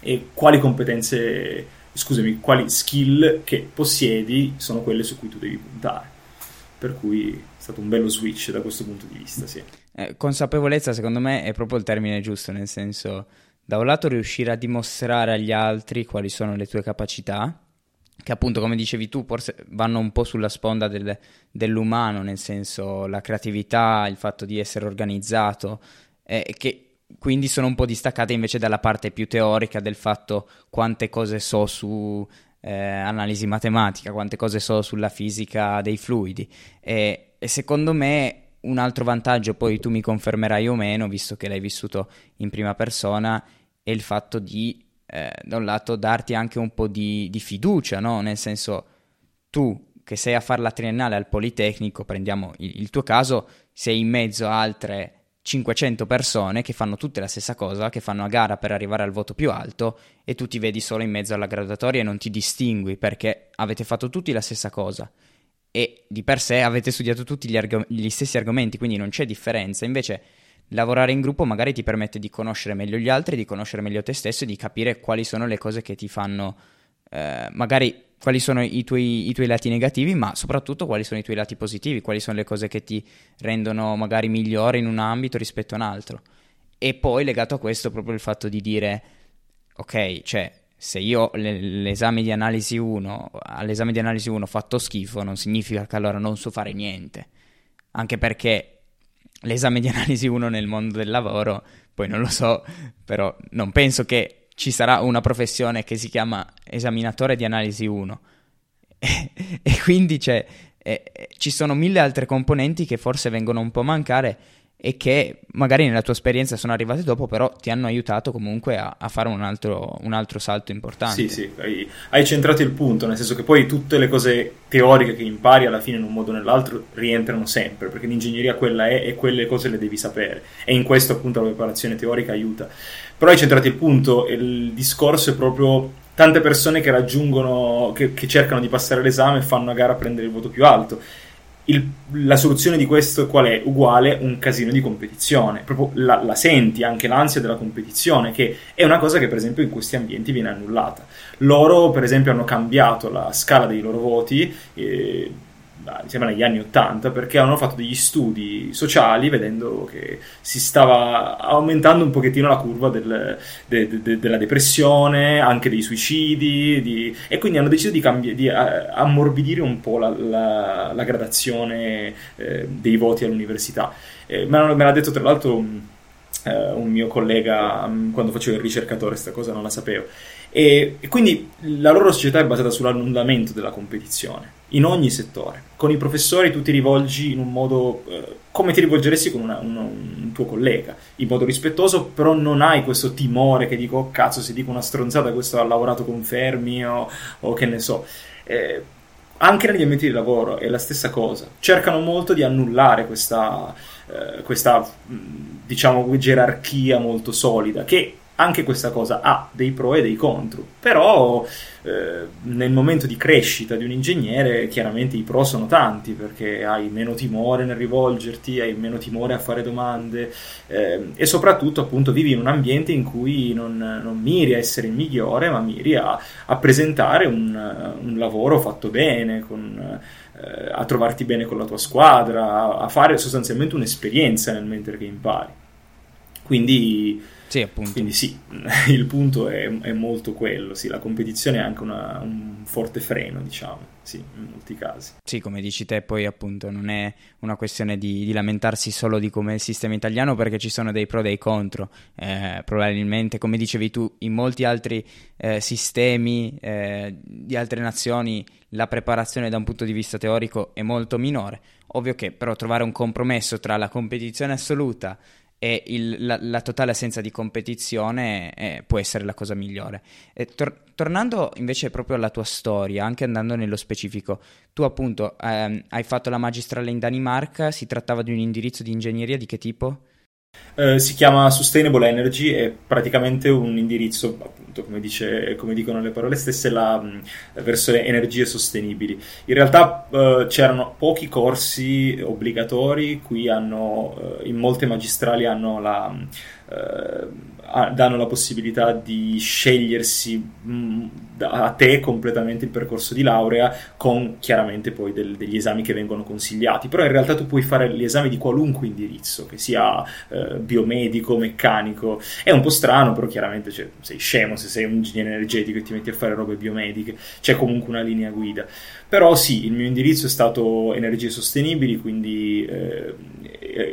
e quali competenze, scusami, quali skill che possiedi sono quelle su cui tu devi puntare. Per cui è stato un bello switch da questo punto di vista, sì. Eh, consapevolezza secondo me è proprio il termine giusto, nel senso da un lato riuscire a dimostrare agli altri quali sono le tue capacità che appunto come dicevi tu forse vanno un po' sulla sponda del, dell'umano, nel senso la creatività, il fatto di essere organizzato, eh, che quindi sono un po' distaccate invece dalla parte più teorica del fatto quante cose so su eh, analisi matematica, quante cose so sulla fisica dei fluidi. E, e secondo me un altro vantaggio, poi tu mi confermerai o meno, visto che l'hai vissuto in prima persona, è il fatto di eh, da un lato darti anche un po' di, di fiducia, no? Nel senso, tu che sei a fare la triennale al Politecnico, prendiamo il, il, tuo caso, sei in mezzo a altre 500 persone che fanno tutte la stessa cosa, che fanno a gara per arrivare al voto più alto e tu ti vedi solo in mezzo alla graduatoria e non ti distingui perché avete fatto tutti la stessa cosa e di per sé avete studiato tutti gli, arg- gli stessi argomenti, quindi non c'è differenza. Invece lavorare in gruppo magari ti permette di conoscere meglio gli altri, di conoscere meglio te stesso e di capire quali sono le cose che ti fanno, eh, magari quali sono i tuoi, i tuoi, lati negativi, ma soprattutto quali sono i tuoi lati positivi, quali sono le cose che ti rendono magari migliore in un ambito rispetto a un altro. E poi legato a questo proprio il fatto di dire, ok, cioè se io l'esame di analisi 1, all'esame di analisi 1 ho fatto schifo, non significa che allora non so fare niente. Anche perché l'esame di analisi 1 nel mondo del lavoro, poi non lo so, però non penso che ci sarà una professione che si chiama esaminatore di analisi 1 *laughs* e, quindi c'è, e, ci sono mille altre componenti che forse vengono un po' a mancare e che magari nella tua esperienza sono arrivate dopo, però ti hanno aiutato comunque a, a fare un altro, un altro, salto importante. Sì, sì, hai, hai, centrato il punto, nel senso che poi tutte le cose teoriche che impari alla fine in un modo o nell'altro rientrano sempre, perché l'ingegneria quella è e quelle cose le devi sapere e in questo appunto la preparazione teorica aiuta. Però hai centrato il punto, il discorso è proprio tante persone che raggiungono, che, che cercano di passare l'esame fanno a gara a prendere il voto più alto. Il, la soluzione di questo qual è? Uguale un casino di competizione, proprio la, la, senti anche l'ansia della competizione, che è una cosa che per esempio in questi ambienti viene annullata. Loro per esempio hanno cambiato la scala dei loro voti. Eh, mi sembra negli anni 80, perché hanno fatto degli studi sociali vedendo che si stava aumentando un pochettino la curva del, de, de, della depressione, anche dei suicidi, di, e quindi hanno deciso di, cambi- di ammorbidire un po' la, la, la gradazione eh, dei voti all'università. Eh, me, l'ha detto tra l'altro eh, un mio collega um, quando facevo il ricercatore, questa cosa non la sapevo. E, e quindi la loro società è basata sull'annullamento della competizione in ogni settore. Con i professori tu ti rivolgi in un modo eh, come ti rivolgeresti con una, un, un, tuo collega, in modo rispettoso, però non hai questo timore che dico, oh, cazzo, se dico una stronzata, questo ha lavorato con Fermi o, o che ne so. Eh, anche negli ambienti di lavoro è la stessa cosa. Cercano molto di annullare questa, eh, questa diciamo, gerarchia molto solida, che anche questa cosa ha dei pro e dei contro, però eh, nel momento di crescita di un ingegnere chiaramente i pro sono tanti perché hai meno timore nel rivolgerti, hai meno timore a fare domande eh, e soprattutto appunto vivi in un ambiente in cui non, non miri a essere il migliore ma miri a, a presentare un, un, lavoro fatto bene, con, eh, a trovarti bene con la tua squadra, a fare sostanzialmente un'esperienza nel mentre che impari. Quindi sì, appunto. Quindi sì, *laughs* il punto è, è molto quello, sì, la competizione è anche una, un forte freno, diciamo, sì, in molti casi. Sì, come dici te, poi appunto non è una questione di, di lamentarsi solo di come è il sistema italiano perché ci sono dei pro e dei contro, eh, probabilmente come dicevi tu, in molti altri eh, sistemi eh, di altre nazioni la preparazione da un punto di vista teorico è molto minore. Ovvio che però trovare un compromesso tra la competizione assoluta e il, la, la, totale assenza di competizione eh, può essere la cosa migliore. Tor- tornando invece proprio alla tua storia, anche andando nello specifico, tu appunto ehm, hai fatto la magistrale in Danimarca, si trattava di un indirizzo di ingegneria di che tipo? Eh, si chiama Sustainable Energy, è praticamente un indirizzo, appunto, come, dice, come dicono le parole stesse, la, la versione energie sostenibili. In realtà uh, c'erano pochi corsi obbligatori, qui hanno, uh, in molte magistrali hanno la danno la possibilità di scegliersi mh, a te completamente il percorso di laurea con chiaramente poi del, degli esami che vengono consigliati. Però in realtà tu puoi fare gli esami di qualunque indirizzo che sia eh, biomedico, meccanico. È un po' strano però chiaramente cioè, sei scemo se sei un ingegnere energetico e ti metti a fare robe biomediche c'è comunque una linea guida. Però sì, il mio indirizzo è stato energie sostenibili, quindi eh,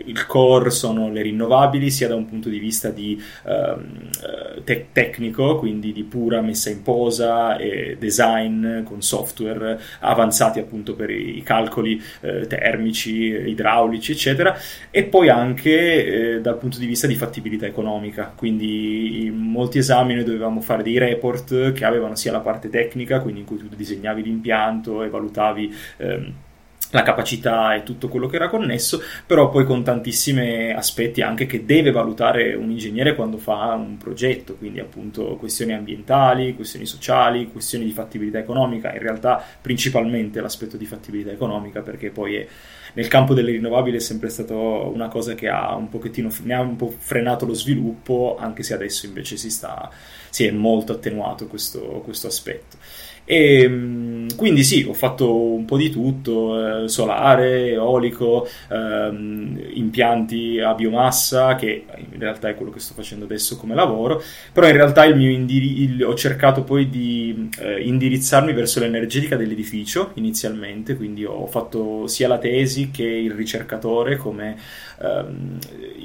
il core sono le rinnovabili, sia da un punto di vista di ehm, eh, te- tecnico, quindi di pura messa in posa e design con software avanzati appunto per i calcoli eh, termici, idraulici, eccetera, e poi anche eh, dal punto di vista di fattibilità economica, quindi in molti esami noi dovevamo fare dei report che avevano sia la parte tecnica, quindi in cui tu disegnavi l'impianto e valutavi ehm, la capacità e tutto quello che era connesso, però poi con tantissimi aspetti anche che deve valutare un ingegnere quando fa un progetto, quindi appunto questioni ambientali, questioni sociali, questioni di fattibilità economica, in realtà principalmente l'aspetto di fattibilità economica perché poi è, nel campo delle rinnovabili è sempre stata una cosa che ha un pochettino ne ha un po' frenato lo sviluppo, anche se adesso invece si sta si è molto attenuato questo, questo aspetto. E mm, quindi sì, ho fatto un po' di tutto, eh, solare, eolico, ehm, impianti a biomassa, che in realtà è quello che sto facendo adesso come lavoro, però in realtà il indiri- il, ho cercato poi di eh, indirizzarmi verso l'energetica dell'edificio inizialmente, quindi ho fatto sia la tesi che il ricercatore come ehm,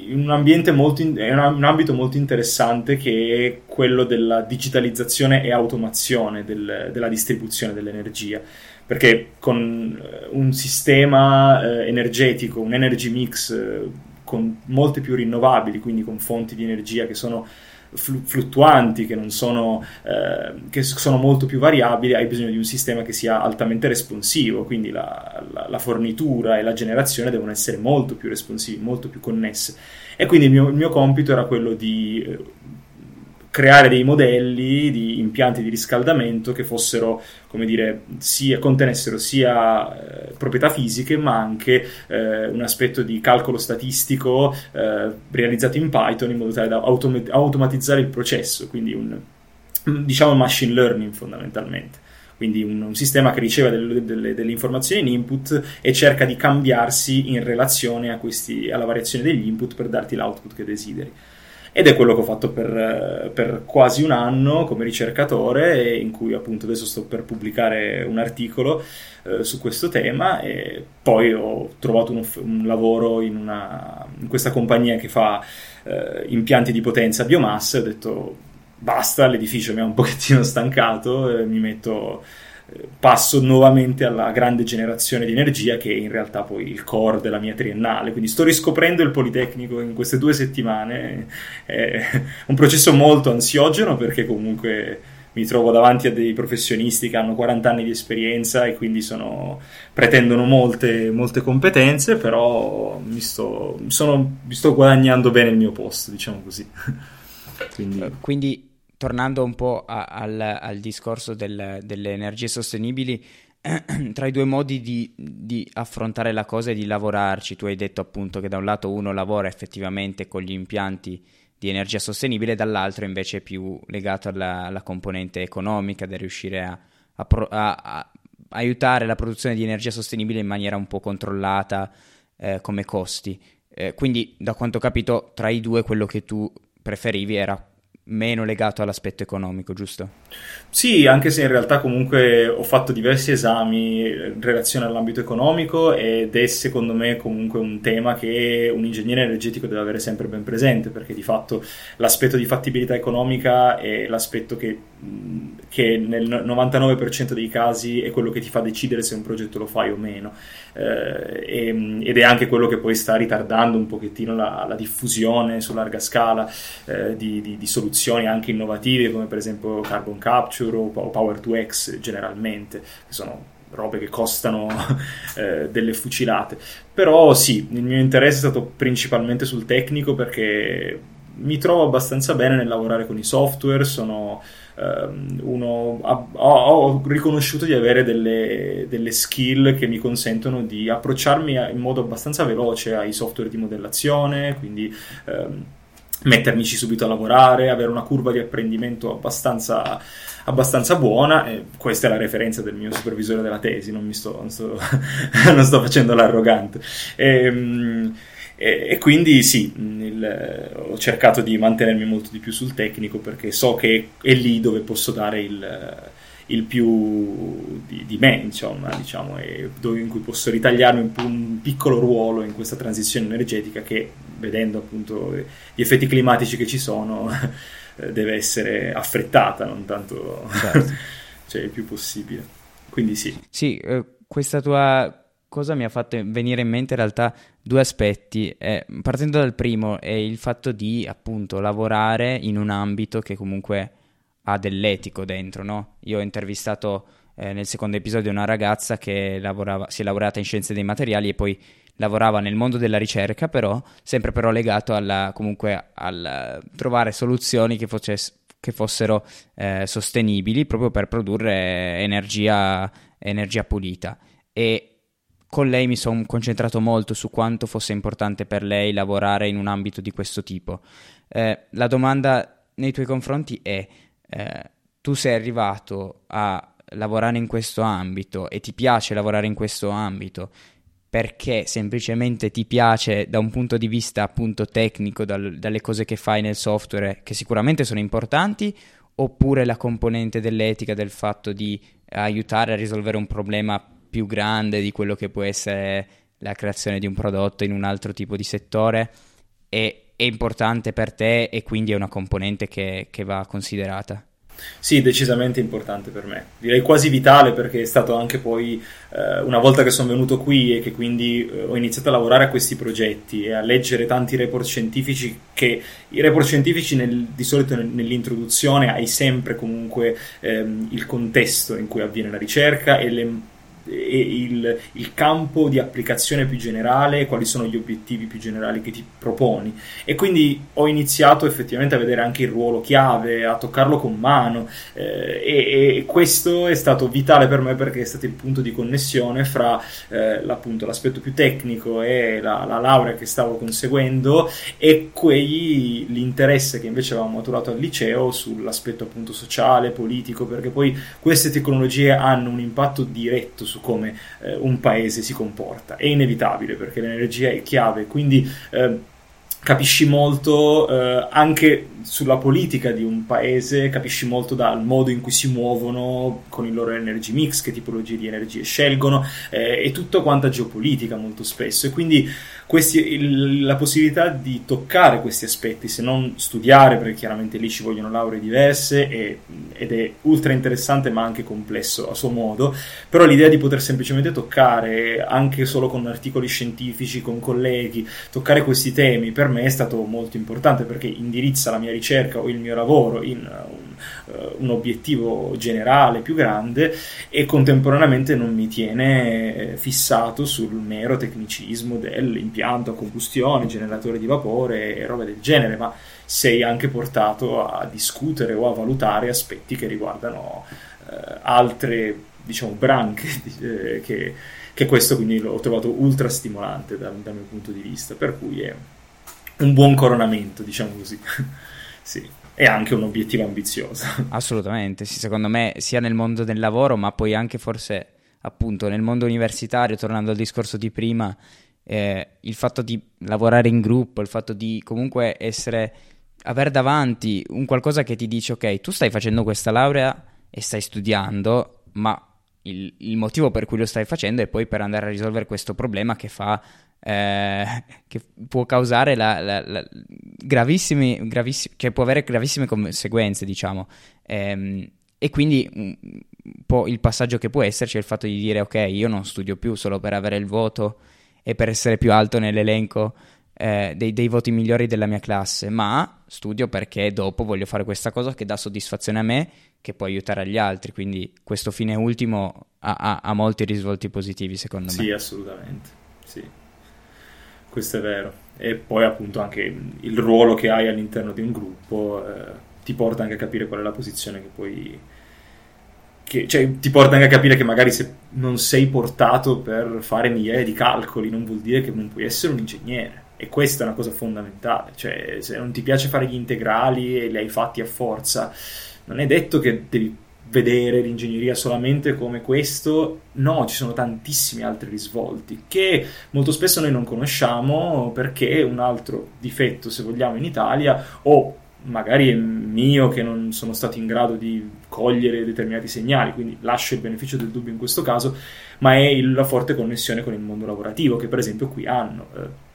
in un ambiente molto in- è un ambito molto interessante che è quello della digitalizzazione e automazione del, della distribuzione dell'energia. Perché con eh, un sistema eh, energetico, un energy mix eh, con molte più rinnovabili, quindi con fonti di energia che sono fluttuanti, che, sono, eh, che sono molto più variabili, hai bisogno di un sistema che sia altamente responsivo, quindi la, la, la fornitura e la generazione devono essere molto più responsivi, molto più connesse. E quindi il mio, il mio compito era quello di eh, creare dei modelli di impianti di riscaldamento che fossero, come dire, sia, contenessero sia eh, proprietà fisiche ma anche eh, un aspetto di calcolo statistico eh, realizzato in Python in modo tale da autom- automatizzare il processo, quindi un diciamo machine learning fondamentalmente. Quindi un, un, sistema che riceve delle, delle, delle, informazioni in input e cerca di cambiarsi in relazione questi, alla variazione degli input per darti l'output che desideri ed è quello che ho fatto per, per, quasi un anno come ricercatore in cui appunto adesso sto per pubblicare un articolo eh, su questo tema e poi ho trovato un, un lavoro in, una, in, questa compagnia che fa eh, impianti di potenza biomassa ho detto basta, l'edificio mi ha un pochettino *laughs* stancato, eh, mi metto passo nuovamente alla grande generazione di energia che è in realtà poi il core della mia triennale. Quindi sto riscoprendo il Politecnico in queste due settimane. È un processo molto ansiogeno perché comunque mi trovo davanti a dei professionisti che hanno 40 anni di esperienza e quindi sono, pretendono molte, molte competenze, però mi sto, sono, mi sto guadagnando bene il mio posto, diciamo così. *laughs* quindi, quindi tornando un po' a, al, al, discorso del, delle energie sostenibili, *clears throat* tra i due modi di, di, affrontare la cosa e di lavorarci, tu hai detto appunto che da un lato uno lavora effettivamente con gli impianti di energia sostenibile, dall'altro invece è più legato alla, alla componente economica, del riuscire a, a, a, aiutare la produzione di energia sostenibile in maniera un po' controllata eh, come costi. Eh, quindi, da quanto ho capito, tra i due quello che tu preferivi era meno legato all'aspetto economico, giusto? Sì, anche se in realtà comunque ho fatto diversi esami in relazione all'ambito economico ed è secondo me comunque un tema che un ingegnere energetico deve avere sempre ben presente perché di fatto l'aspetto di fattibilità economica è l'aspetto che, che nel 99% dei casi è quello che ti fa decidere se un progetto lo fai o meno eh, ed è anche quello che poi sta ritardando un pochettino la, la diffusione su larga scala eh, di, di, di soluzioni anche innovative come per esempio carbon capture o power to X generalmente, che sono robe che costano *laughs* eh, delle fucilate. Però sì, il mio interesse è stato principalmente sul tecnico perché mi trovo abbastanza bene nel lavorare con i software, sono uno, ho, ho, riconosciuto di avere delle, delle, skill che mi consentono di approcciarmi in modo abbastanza veloce ai software di modellazione, quindi um, mettermici subito a lavorare, avere una curva di apprendimento abbastanza, abbastanza buona. E questa è la referenza del mio supervisore della tesi, non, sto, non, sto, *laughs* non sto, facendo l'arrogante. E, e, e quindi sì, il, ho cercato di mantenermi molto di più sul tecnico perché so che è lì dove posso dare il il più di, di me, insomma, diciamo, e dove, in cui posso ritagliarmi un, piccolo ruolo in questa transizione energetica che, vedendo appunto gli effetti climatici che ci sono, *laughs* deve essere affrettata, non tanto certo. *laughs* cioè il più possibile. Quindi sì. Sì, eh, questa tua cosa mi ha fatto venire in mente in realtà due aspetti. Eh, partendo dal primo è il fatto di appunto lavorare in un ambito che comunque ha dell'etico dentro, no? Io ho intervistato eh, nel secondo episodio una ragazza che lavorava, si è laureata in scienze dei materiali e poi lavorava nel mondo della ricerca, però sempre però legato alla, comunque al trovare soluzioni che, fosse, che fossero eh, sostenibili proprio per produrre energia, energia pulita. E con lei mi sono concentrato molto su quanto fosse importante per lei lavorare in un ambito di questo tipo. Eh, la domanda nei tuoi confronti è eh, tu sei arrivato a lavorare in questo ambito e ti piace lavorare in questo ambito perché semplicemente ti piace da un punto di vista appunto tecnico, dal, dalle cose che fai nel software, che sicuramente sono importanti, oppure la componente dell'etica, del fatto di aiutare a risolvere un problema più grande di quello che può essere la creazione di un prodotto in un altro tipo di settore, è, è importante per te e quindi è una componente che, che va considerata. Sì, decisamente importante per me. Direi quasi vitale perché è stato anche poi eh, una volta che sono venuto qui e che quindi eh, ho iniziato a lavorare a questi progetti e a leggere tanti report scientifici che i report scientifici nel, di solito nell'introduzione hai sempre comunque ehm, il contesto in cui avviene la ricerca e le il, il, campo di applicazione più generale, quali sono gli obiettivi più generali che ti proponi. E quindi ho iniziato effettivamente a vedere anche il ruolo chiave, a toccarlo con mano eh, e, e, questo è stato vitale per me perché è stato il punto di connessione fra eh, l'aspetto più tecnico e la, la, laurea che stavo conseguendo e quei, l'interesse che invece avevamo maturato al liceo sull'aspetto appunto sociale, politico, perché poi queste tecnologie hanno un impatto diretto su su come eh, un paese si comporta. È inevitabile perché l'energia è chiave, quindi eh, capisci molto eh, anche sulla politica di un paese, capisci molto dal modo in cui si muovono con il loro energy mix, che tipologie di energie scelgono eh, e tutta quanta geopolitica molto spesso. E quindi questi, il, la possibilità di toccare questi aspetti, se non studiare, perché chiaramente lì ci vogliono lauree diverse e, ed è ultra interessante ma anche complesso a suo modo, però l'idea di poter semplicemente toccare anche solo con articoli scientifici, con colleghi, toccare questi temi per me è stato molto importante perché indirizza la mia ricerca o il mio lavoro in un, uh, un obiettivo generale più grande e contemporaneamente non mi tiene fissato sul mero tecnicismo dell'impianto a combustione, generatore di vapore e roba del genere, ma sei anche portato a discutere o a valutare aspetti che riguardano uh, altre diciamo branche *laughs* eh, che, che, questo quindi l'ho trovato ultra stimolante dal, dal mio punto di vista per cui è un buon coronamento diciamo così *laughs* sì, è anche un obiettivo ambizioso. *laughs* Assolutamente, sì, secondo me sia nel mondo del lavoro, ma poi anche forse appunto nel mondo universitario, tornando al discorso di prima, eh, il fatto di lavorare in gruppo, il fatto di comunque essere, avere davanti un qualcosa che ti dice ok, tu stai facendo questa laurea e stai studiando, ma il, il motivo per cui lo stai facendo è poi per andare a risolvere questo problema che fa eh, che può causare la, la, la gravissimi, gravissimi, cioè può avere gravissime conseguenze, diciamo. Ehm, e quindi un po' il passaggio che può esserci è il fatto di dire ok, io non studio più solo per avere il voto e per essere più alto nell'elenco eh, dei, dei, voti migliori della mia classe, ma studio perché dopo voglio fare questa cosa che dà soddisfazione a me, che può aiutare agli altri, quindi questo fine ultimo ha, ha, ha molti risvolti positivi secondo me. Sì, assolutamente, sì questo è vero. E poi appunto anche il ruolo che hai all'interno di un gruppo eh, ti porta anche a capire qual è la posizione che puoi... Che, cioè, ti porta anche a capire che magari se non sei portato per fare migliaia di calcoli non vuol dire che non puoi essere un ingegnere. E questa è una cosa fondamentale. Cioè, se non ti piace fare gli integrali e li hai fatti a forza, non è detto che devi vedere l'ingegneria solamente come questo, no, ci sono tantissimi altri risvolti che molto spesso noi non conosciamo perché un altro difetto, se vogliamo, in Italia o magari è mio che non sono stato in grado di cogliere determinati segnali, quindi lascio il beneficio del dubbio in questo caso, ma è la forte connessione con il mondo lavorativo che per esempio qui hanno.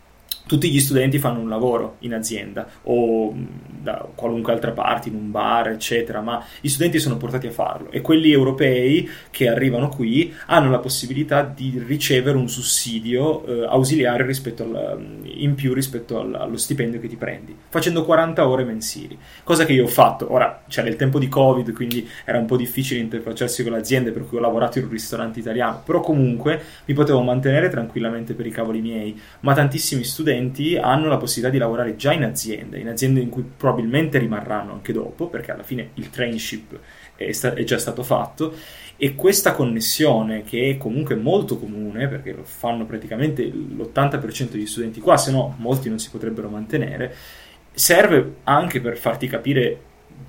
Tutti gli studenti fanno un lavoro in azienda o da qualunque altra parte, in un bar, eccetera, ma gli studenti sono portati a farlo e quelli europei che arrivano qui hanno la possibilità di ricevere un sussidio eh, ausiliare al, in più rispetto al, allo stipendio che ti prendi, facendo 40 ore mensili, cosa che io ho fatto. Ora c'era il tempo di Covid, quindi era un po' difficile interfacciarsi con le aziende, per cui ho lavorato in un ristorante italiano, però comunque mi potevo mantenere tranquillamente per i cavoli miei, ma tantissimi studenti hanno la possibilità di lavorare già in aziende, in aziende in cui probabilmente rimarranno anche dopo, perché alla fine il trainship è, sta- è già stato fatto, e questa connessione che è comunque molto comune, perché lo fanno praticamente l'80% degli studenti qua, se no molti non si potrebbero mantenere, serve anche per farti capire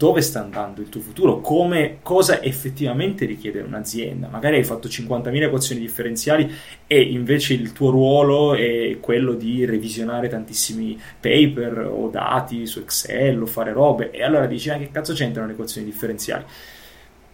dove sta andando il tuo futuro, come, cosa effettivamente richiede un'azienda. Magari hai fatto 50.000 equazioni differenziali e invece il tuo ruolo è quello di revisionare tantissimi paper o dati su Excel o fare robe e allora dici ah, che cazzo c'entrano le equazioni differenziali?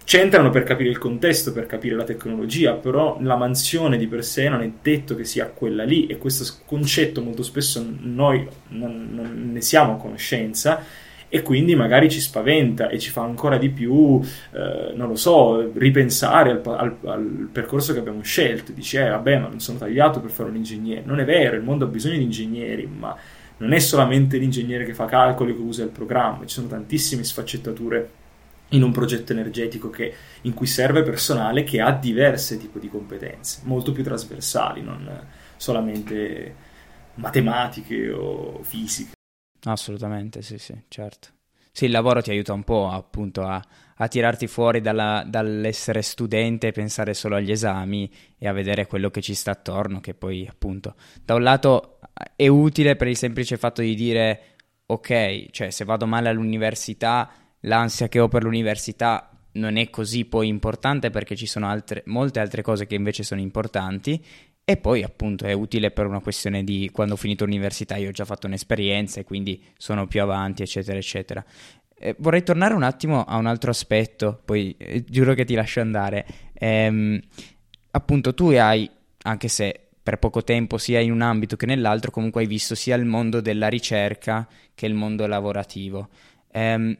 C'entrano per capire il contesto, per capire la tecnologia, però la mansione di per sé non è detto che sia quella lì e questo concetto molto spesso noi non, non ne siamo a conoscenza e quindi magari ci spaventa e ci fa ancora di più, eh, non lo so, ripensare al, al, al, percorso che abbiamo scelto. Dici, eh, vabbè, ma non sono tagliato per fare un ingegnere. Non è vero, il mondo ha bisogno di ingegneri, ma non è solamente l'ingegnere che fa calcoli, che usa il programma, ci sono tantissime sfaccettature in un progetto energetico che, in cui serve personale che ha diverse tipi di competenze, molto più trasversali, non solamente matematiche o fisiche. Assolutamente, sì, sì, certo. Sì, il lavoro ti aiuta un po' appunto a, a tirarti fuori dalla, dall'essere studente e pensare solo agli esami e a vedere quello che ci sta attorno, che poi appunto da un lato è utile per il semplice fatto di dire ok, cioè se vado male all'università, l'ansia che ho per l'università non è così poi importante perché ci sono altre, molte altre cose che invece sono importanti e poi appunto è utile per una questione di quando ho finito l'università io ho già fatto un'esperienza e quindi sono più avanti, eccetera, eccetera. Eh, vorrei tornare un attimo a un altro aspetto, poi eh, giuro che ti lascio andare. Ehm, appunto tu hai, anche se per poco tempo sia in un ambito che nell'altro, comunque hai visto sia il mondo della ricerca che il mondo lavorativo. Ehm,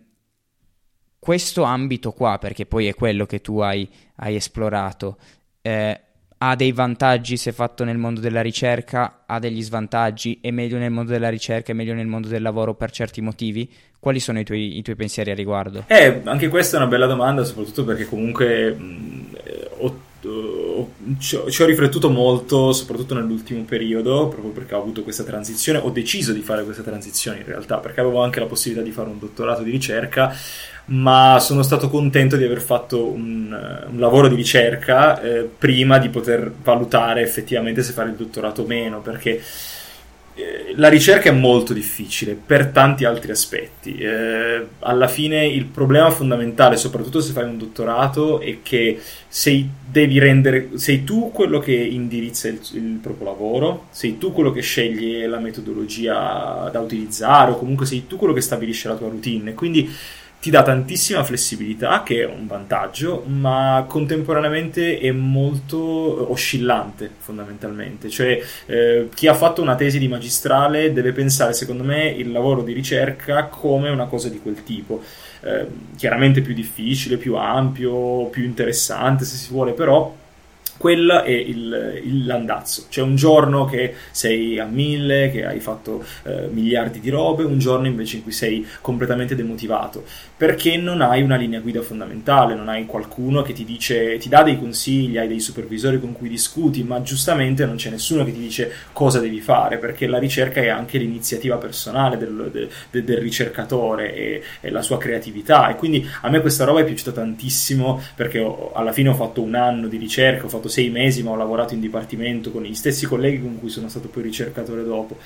questo ambito qua, perché poi è quello che tu hai, hai esplorato, eh, ha dei vantaggi se fatto nel mondo della ricerca, ha degli svantaggi, è meglio nel mondo della ricerca, è meglio nel mondo del lavoro per certi motivi? Quali sono i tuoi, i tuoi pensieri a riguardo? Eh, anche questa è una bella domanda, soprattutto perché comunque mh, ho, ho, ci, ho, ci ho riflettuto molto, soprattutto nell'ultimo periodo, proprio perché ho avuto questa transizione, ho deciso di fare questa transizione in realtà, perché avevo anche la possibilità di fare un dottorato di ricerca ma sono stato contento di aver fatto un, un lavoro di ricerca eh, prima di poter valutare effettivamente se fare il dottorato o meno, perché eh, la ricerca è molto difficile per tanti altri aspetti. Eh, alla fine il problema fondamentale, soprattutto se fai un dottorato, è che sei, rendere, sei tu quello che indirizza il, il proprio lavoro, sei tu quello che sceglie la metodologia da utilizzare o comunque sei tu quello che stabilisce la tua routine. Quindi ti dà tantissima flessibilità, che è un vantaggio, ma contemporaneamente è molto oscillante fondamentalmente. Cioè, eh, chi ha fatto una tesi di magistrale deve pensare, secondo me, il lavoro di ricerca come una cosa di quel tipo. Eh, chiaramente più difficile, più ampio, più interessante se si vuole, però quello è il, il, l'andazzo. C'è un giorno che sei a mille, che hai fatto eh, miliardi di robe, un giorno invece in cui sei completamente demotivato, perché non hai una linea guida fondamentale, non hai qualcuno che ti dice, ti dà dei consigli, hai dei supervisori con cui discuti, ma giustamente non c'è nessuno che ti dice cosa devi fare, perché la ricerca è anche l'iniziativa personale del, del, del ricercatore e, e, la sua creatività. E quindi a me questa roba è piaciuta tantissimo perché ho, alla fine ho fatto un anno di ricerca, ho fatto sei mesi, ma ho lavorato in dipartimento con gli stessi colleghi con cui sono stato poi ricercatore dopo.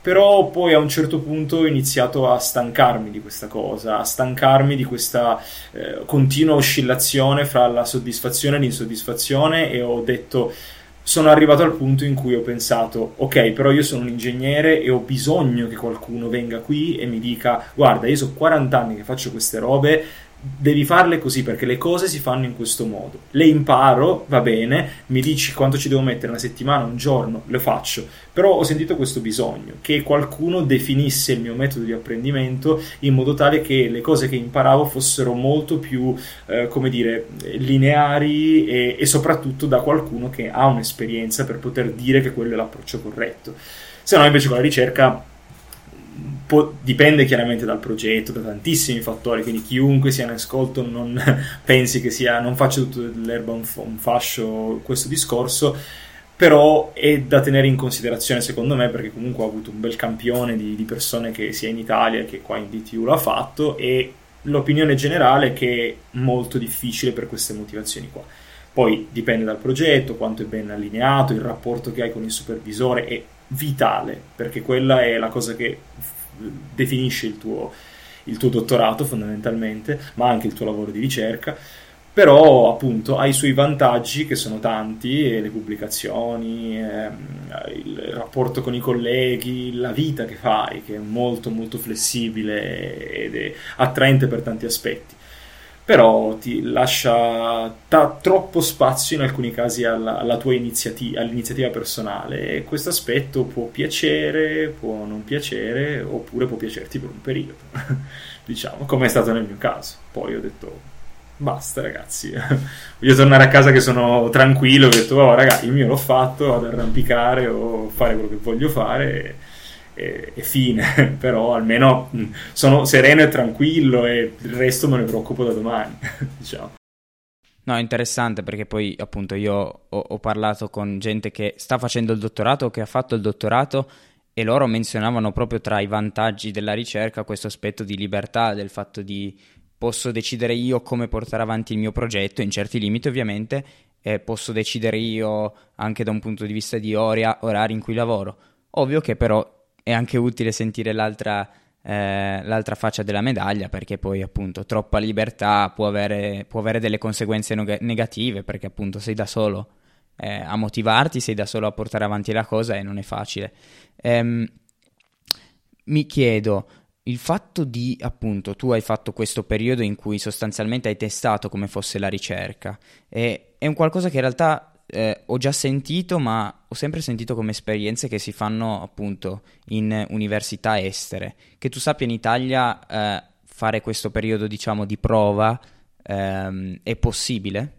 Però poi a un certo punto ho iniziato a stancarmi di questa cosa, a stancarmi di questa eh, continua oscillazione fra la soddisfazione e l'insoddisfazione e ho detto sono arrivato al punto in cui ho pensato, ok, però io sono un ingegnere e ho bisogno che qualcuno venga qui e mi dica, guarda, io sono 40 anni che faccio queste robe, devi farle così perché le cose si fanno in questo modo. Le imparo, va bene, mi dici quanto ci devo mettere una settimana, un giorno, le faccio. Però ho sentito questo bisogno che qualcuno definisse il mio metodo di apprendimento in modo tale che le cose che imparavo fossero molto più, eh, come dire, lineari e, e soprattutto da qualcuno che ha un'esperienza per poter dire che quello è l'approccio corretto. Se no, invece con la ricerca po- dipende chiaramente dal progetto, da tantissimi fattori, quindi chiunque sia in ascolto non *laughs* pensi che sia, non faccia tutto l'erba un, un fascio questo discorso, però è da tenere in considerazione secondo me perché comunque ho avuto un bel campione di, di persone che sia in Italia che qua in DTU l'ha fatto e l'opinione generale è che è molto difficile per queste motivazioni qua. Poi dipende dal progetto, quanto è ben allineato, il rapporto che hai con il supervisore è vitale, perché quella è la cosa che definisce il tuo, il tuo dottorato fondamentalmente, ma anche il tuo lavoro di ricerca. Però appunto ha i suoi vantaggi che sono tanti, le pubblicazioni, ehm, il rapporto con i colleghi, la vita che fai che è molto molto flessibile ed è attraente per tanti aspetti però ti lascia ta- troppo spazio in alcuni casi alla, alla tua iniziativa, all'iniziativa personale e questo aspetto può piacere, può non piacere oppure può piacerti per un periodo, *laughs* diciamo, come è stato nel mio caso. Poi ho detto basta ragazzi, *laughs* voglio tornare a casa che sono tranquillo, ho detto oh ragazzi il mio l'ho fatto, ad arrampicare o fare quello che voglio fare e, e fine, *laughs* però almeno sono sereno e tranquillo e il resto me ne preoccupo da domani, *laughs* diciamo. No, interessante perché poi appunto io ho, ho, parlato con gente che sta facendo il dottorato o che ha fatto il dottorato e loro menzionavano proprio tra i vantaggi della ricerca questo aspetto di libertà, del fatto di posso decidere io come portare avanti il mio progetto, in certi limiti ovviamente, e posso decidere io anche da un punto di vista di oria, orari in cui lavoro. Ovvio che però è anche utile sentire l'altra, eh, l'altra faccia della medaglia perché poi appunto troppa libertà può avere, può avere delle conseguenze negative perché appunto sei da solo eh, a motivarti, sei da solo a portare avanti la cosa e non è facile. Ehm, mi chiedo, il fatto di, appunto, tu hai fatto questo periodo in cui sostanzialmente hai testato come fosse la ricerca, è un qualcosa che in realtà eh, ho già sentito, ma ho sempre sentito come esperienze che si fanno appunto in università estere. Che tu sappia in Italia eh, fare questo periodo, diciamo, di prova ehm, è possibile?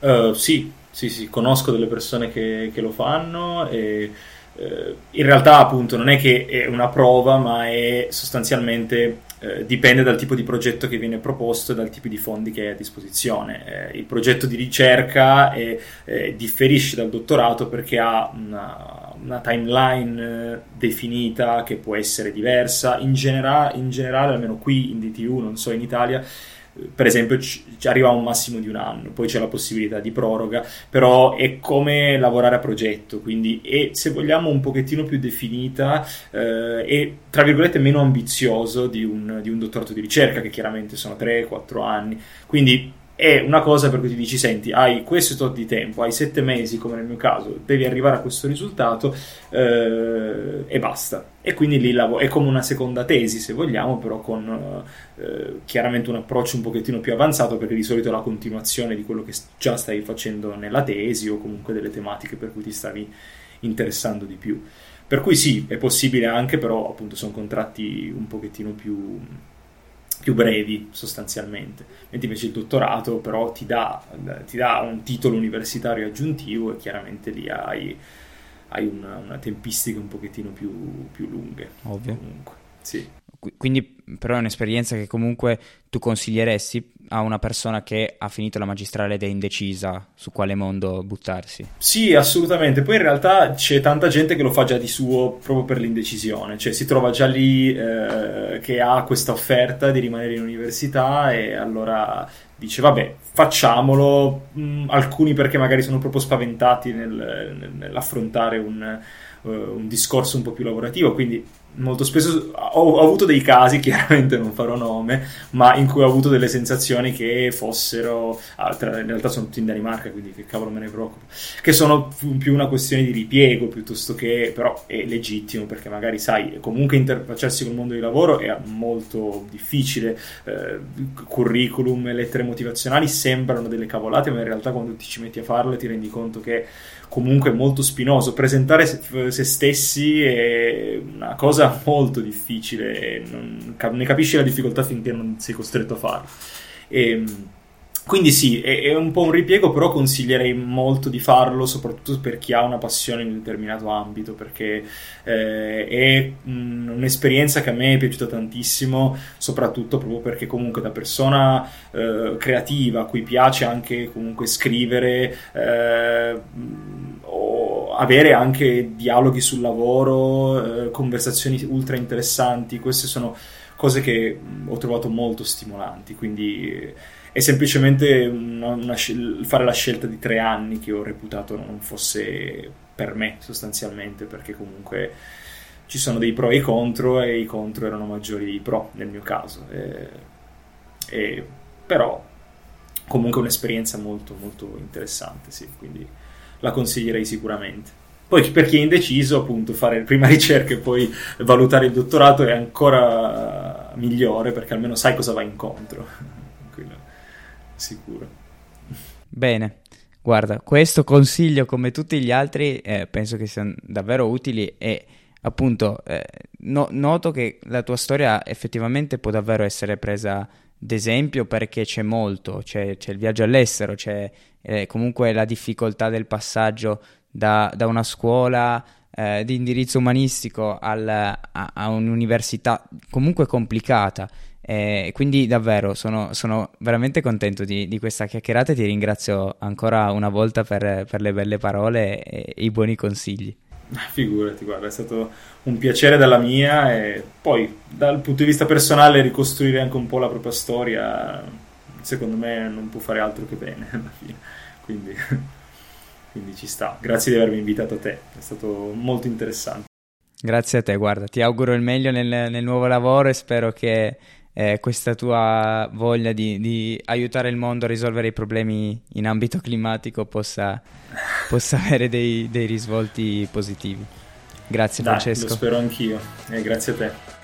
Uh, sì, sì, sì, conosco delle persone che, che lo fanno e eh, in realtà appunto non è che è una prova, ma è sostanzialmente eh, dipende dal tipo di progetto che viene proposto e dal tipo di fondi che hai a disposizione. Eh, il progetto di ricerca è, eh, differisce dal dottorato perché ha una, una timeline eh, definita che può essere diversa. In, genera- in generale, almeno qui in DTU, non so in Italia, per esempio ci, arriva a un massimo di un anno, poi c'è la possibilità di proroga, però è come lavorare a progetto, quindi è se vogliamo un pochettino più definita eh, e tra virgolette meno ambizioso di un, di un dottorato di ricerca che chiaramente sono 3-4 anni, quindi è una cosa per cui ti dici, senti, hai questo tot di tempo, hai sette mesi come nel mio caso, devi arrivare a questo risultato eh, e basta. E quindi lì lav- è come una seconda tesi, se vogliamo, però con eh, chiaramente un approccio un pochettino più avanzato, perché di solito è la continuazione di quello che già stai facendo nella tesi o comunque delle tematiche per cui ti stavi interessando di più. Per cui sì, è possibile anche, però appunto sono contratti un pochettino più più brevi sostanzialmente, mentre invece il dottorato però ti dà, ti dà un titolo universitario aggiuntivo e chiaramente lì hai, hai una, una, tempistica un pochettino più, più lunghe. Ovvio. Comunque, sì. Quindi però è un'esperienza che comunque tu consiglieresti a una persona che ha finito la magistrale ed è indecisa su quale mondo buttarsi? Sì, assolutamente. Poi in realtà c'è tanta gente che lo fa già di suo proprio per l'indecisione, cioè si trova già lì eh, che ha questa offerta di rimanere in università e allora dice vabbè facciamolo, mm, alcuni perché magari sono proprio spaventati nel, nel, nell'affrontare un, uh, un discorso un po' più lavorativo, quindi molto spesso ho, ho, avuto dei casi, *laughs* chiaramente non farò nome, ma in cui ho avuto delle sensazioni che fossero, ah, in realtà sono tutti in Danimarca, quindi che cavolo me ne preoccupo, che sono più una questione di ripiego piuttosto che, però è legittimo perché magari sai, comunque interfacciarsi con il mondo del lavoro è molto difficile, eh, curriculum lettere motivazionali sembrano delle cavolate, ma in realtà quando ti ci metti a farle ti rendi conto che comunque molto spinoso. Presentare se stessi è una cosa molto difficile, non, ne capisci la difficoltà finché non sei costretto a farlo. E, ehm, quindi sì, è, è, un po' un ripiego, però consiglierei molto di farlo, soprattutto per chi ha una passione in un determinato ambito, perché eh, è mh, un'esperienza che a me è piaciuta tantissimo, soprattutto proprio perché comunque da persona eh, creativa, a cui piace anche comunque scrivere, eh, o avere anche dialoghi sul lavoro, eh, conversazioni ultra interessanti, queste sono cose che ho trovato molto stimolanti, quindi è semplicemente una, una, fare la scelta di tre anni che ho reputato non fosse per me sostanzialmente, perché comunque ci sono dei pro e i contro e i contro erano maggiori dei pro nel mio caso. E, e, però comunque un'esperienza molto molto interessante, sì, quindi la consiglierei sicuramente. Poi per chi è indeciso, appunto, fare prima *laughs* ricerca e poi valutare il dottorato è ancora migliore perché almeno sai cosa va incontro. Sicuro. Bene, guarda, questo consiglio come tutti gli altri eh, penso che siano davvero utili e appunto eh, no, noto che la tua storia effettivamente può davvero essere presa d'esempio perché c'è molto, c'è, c'è il viaggio all'estero, c'è eh, comunque la difficoltà del passaggio da, da una scuola eh, di indirizzo umanistico al, a, a, un'università comunque complicata. Eh, quindi davvero sono, sono veramente contento di, di, questa chiacchierata e ti ringrazio ancora una volta per, per le belle parole e, e i buoni consigli. Figurati, guarda, è stato un piacere dalla mia e poi dal punto di vista personale ricostruire anche un po' la propria storia, secondo me non può fare altro che bene *laughs* alla fine. Quindi quindi ci sta. Grazie di avermi invitato a te, è stato molto interessante. Grazie a te, guarda, ti auguro il meglio nel, nel nuovo lavoro e spero che eh, questa tua voglia di, di, aiutare il mondo a risolvere i problemi in ambito climatico possa, possa *laughs* avere dei, dei, risvolti positivi. Grazie Dai, Francesco. Lo spero anch'io e grazie a te.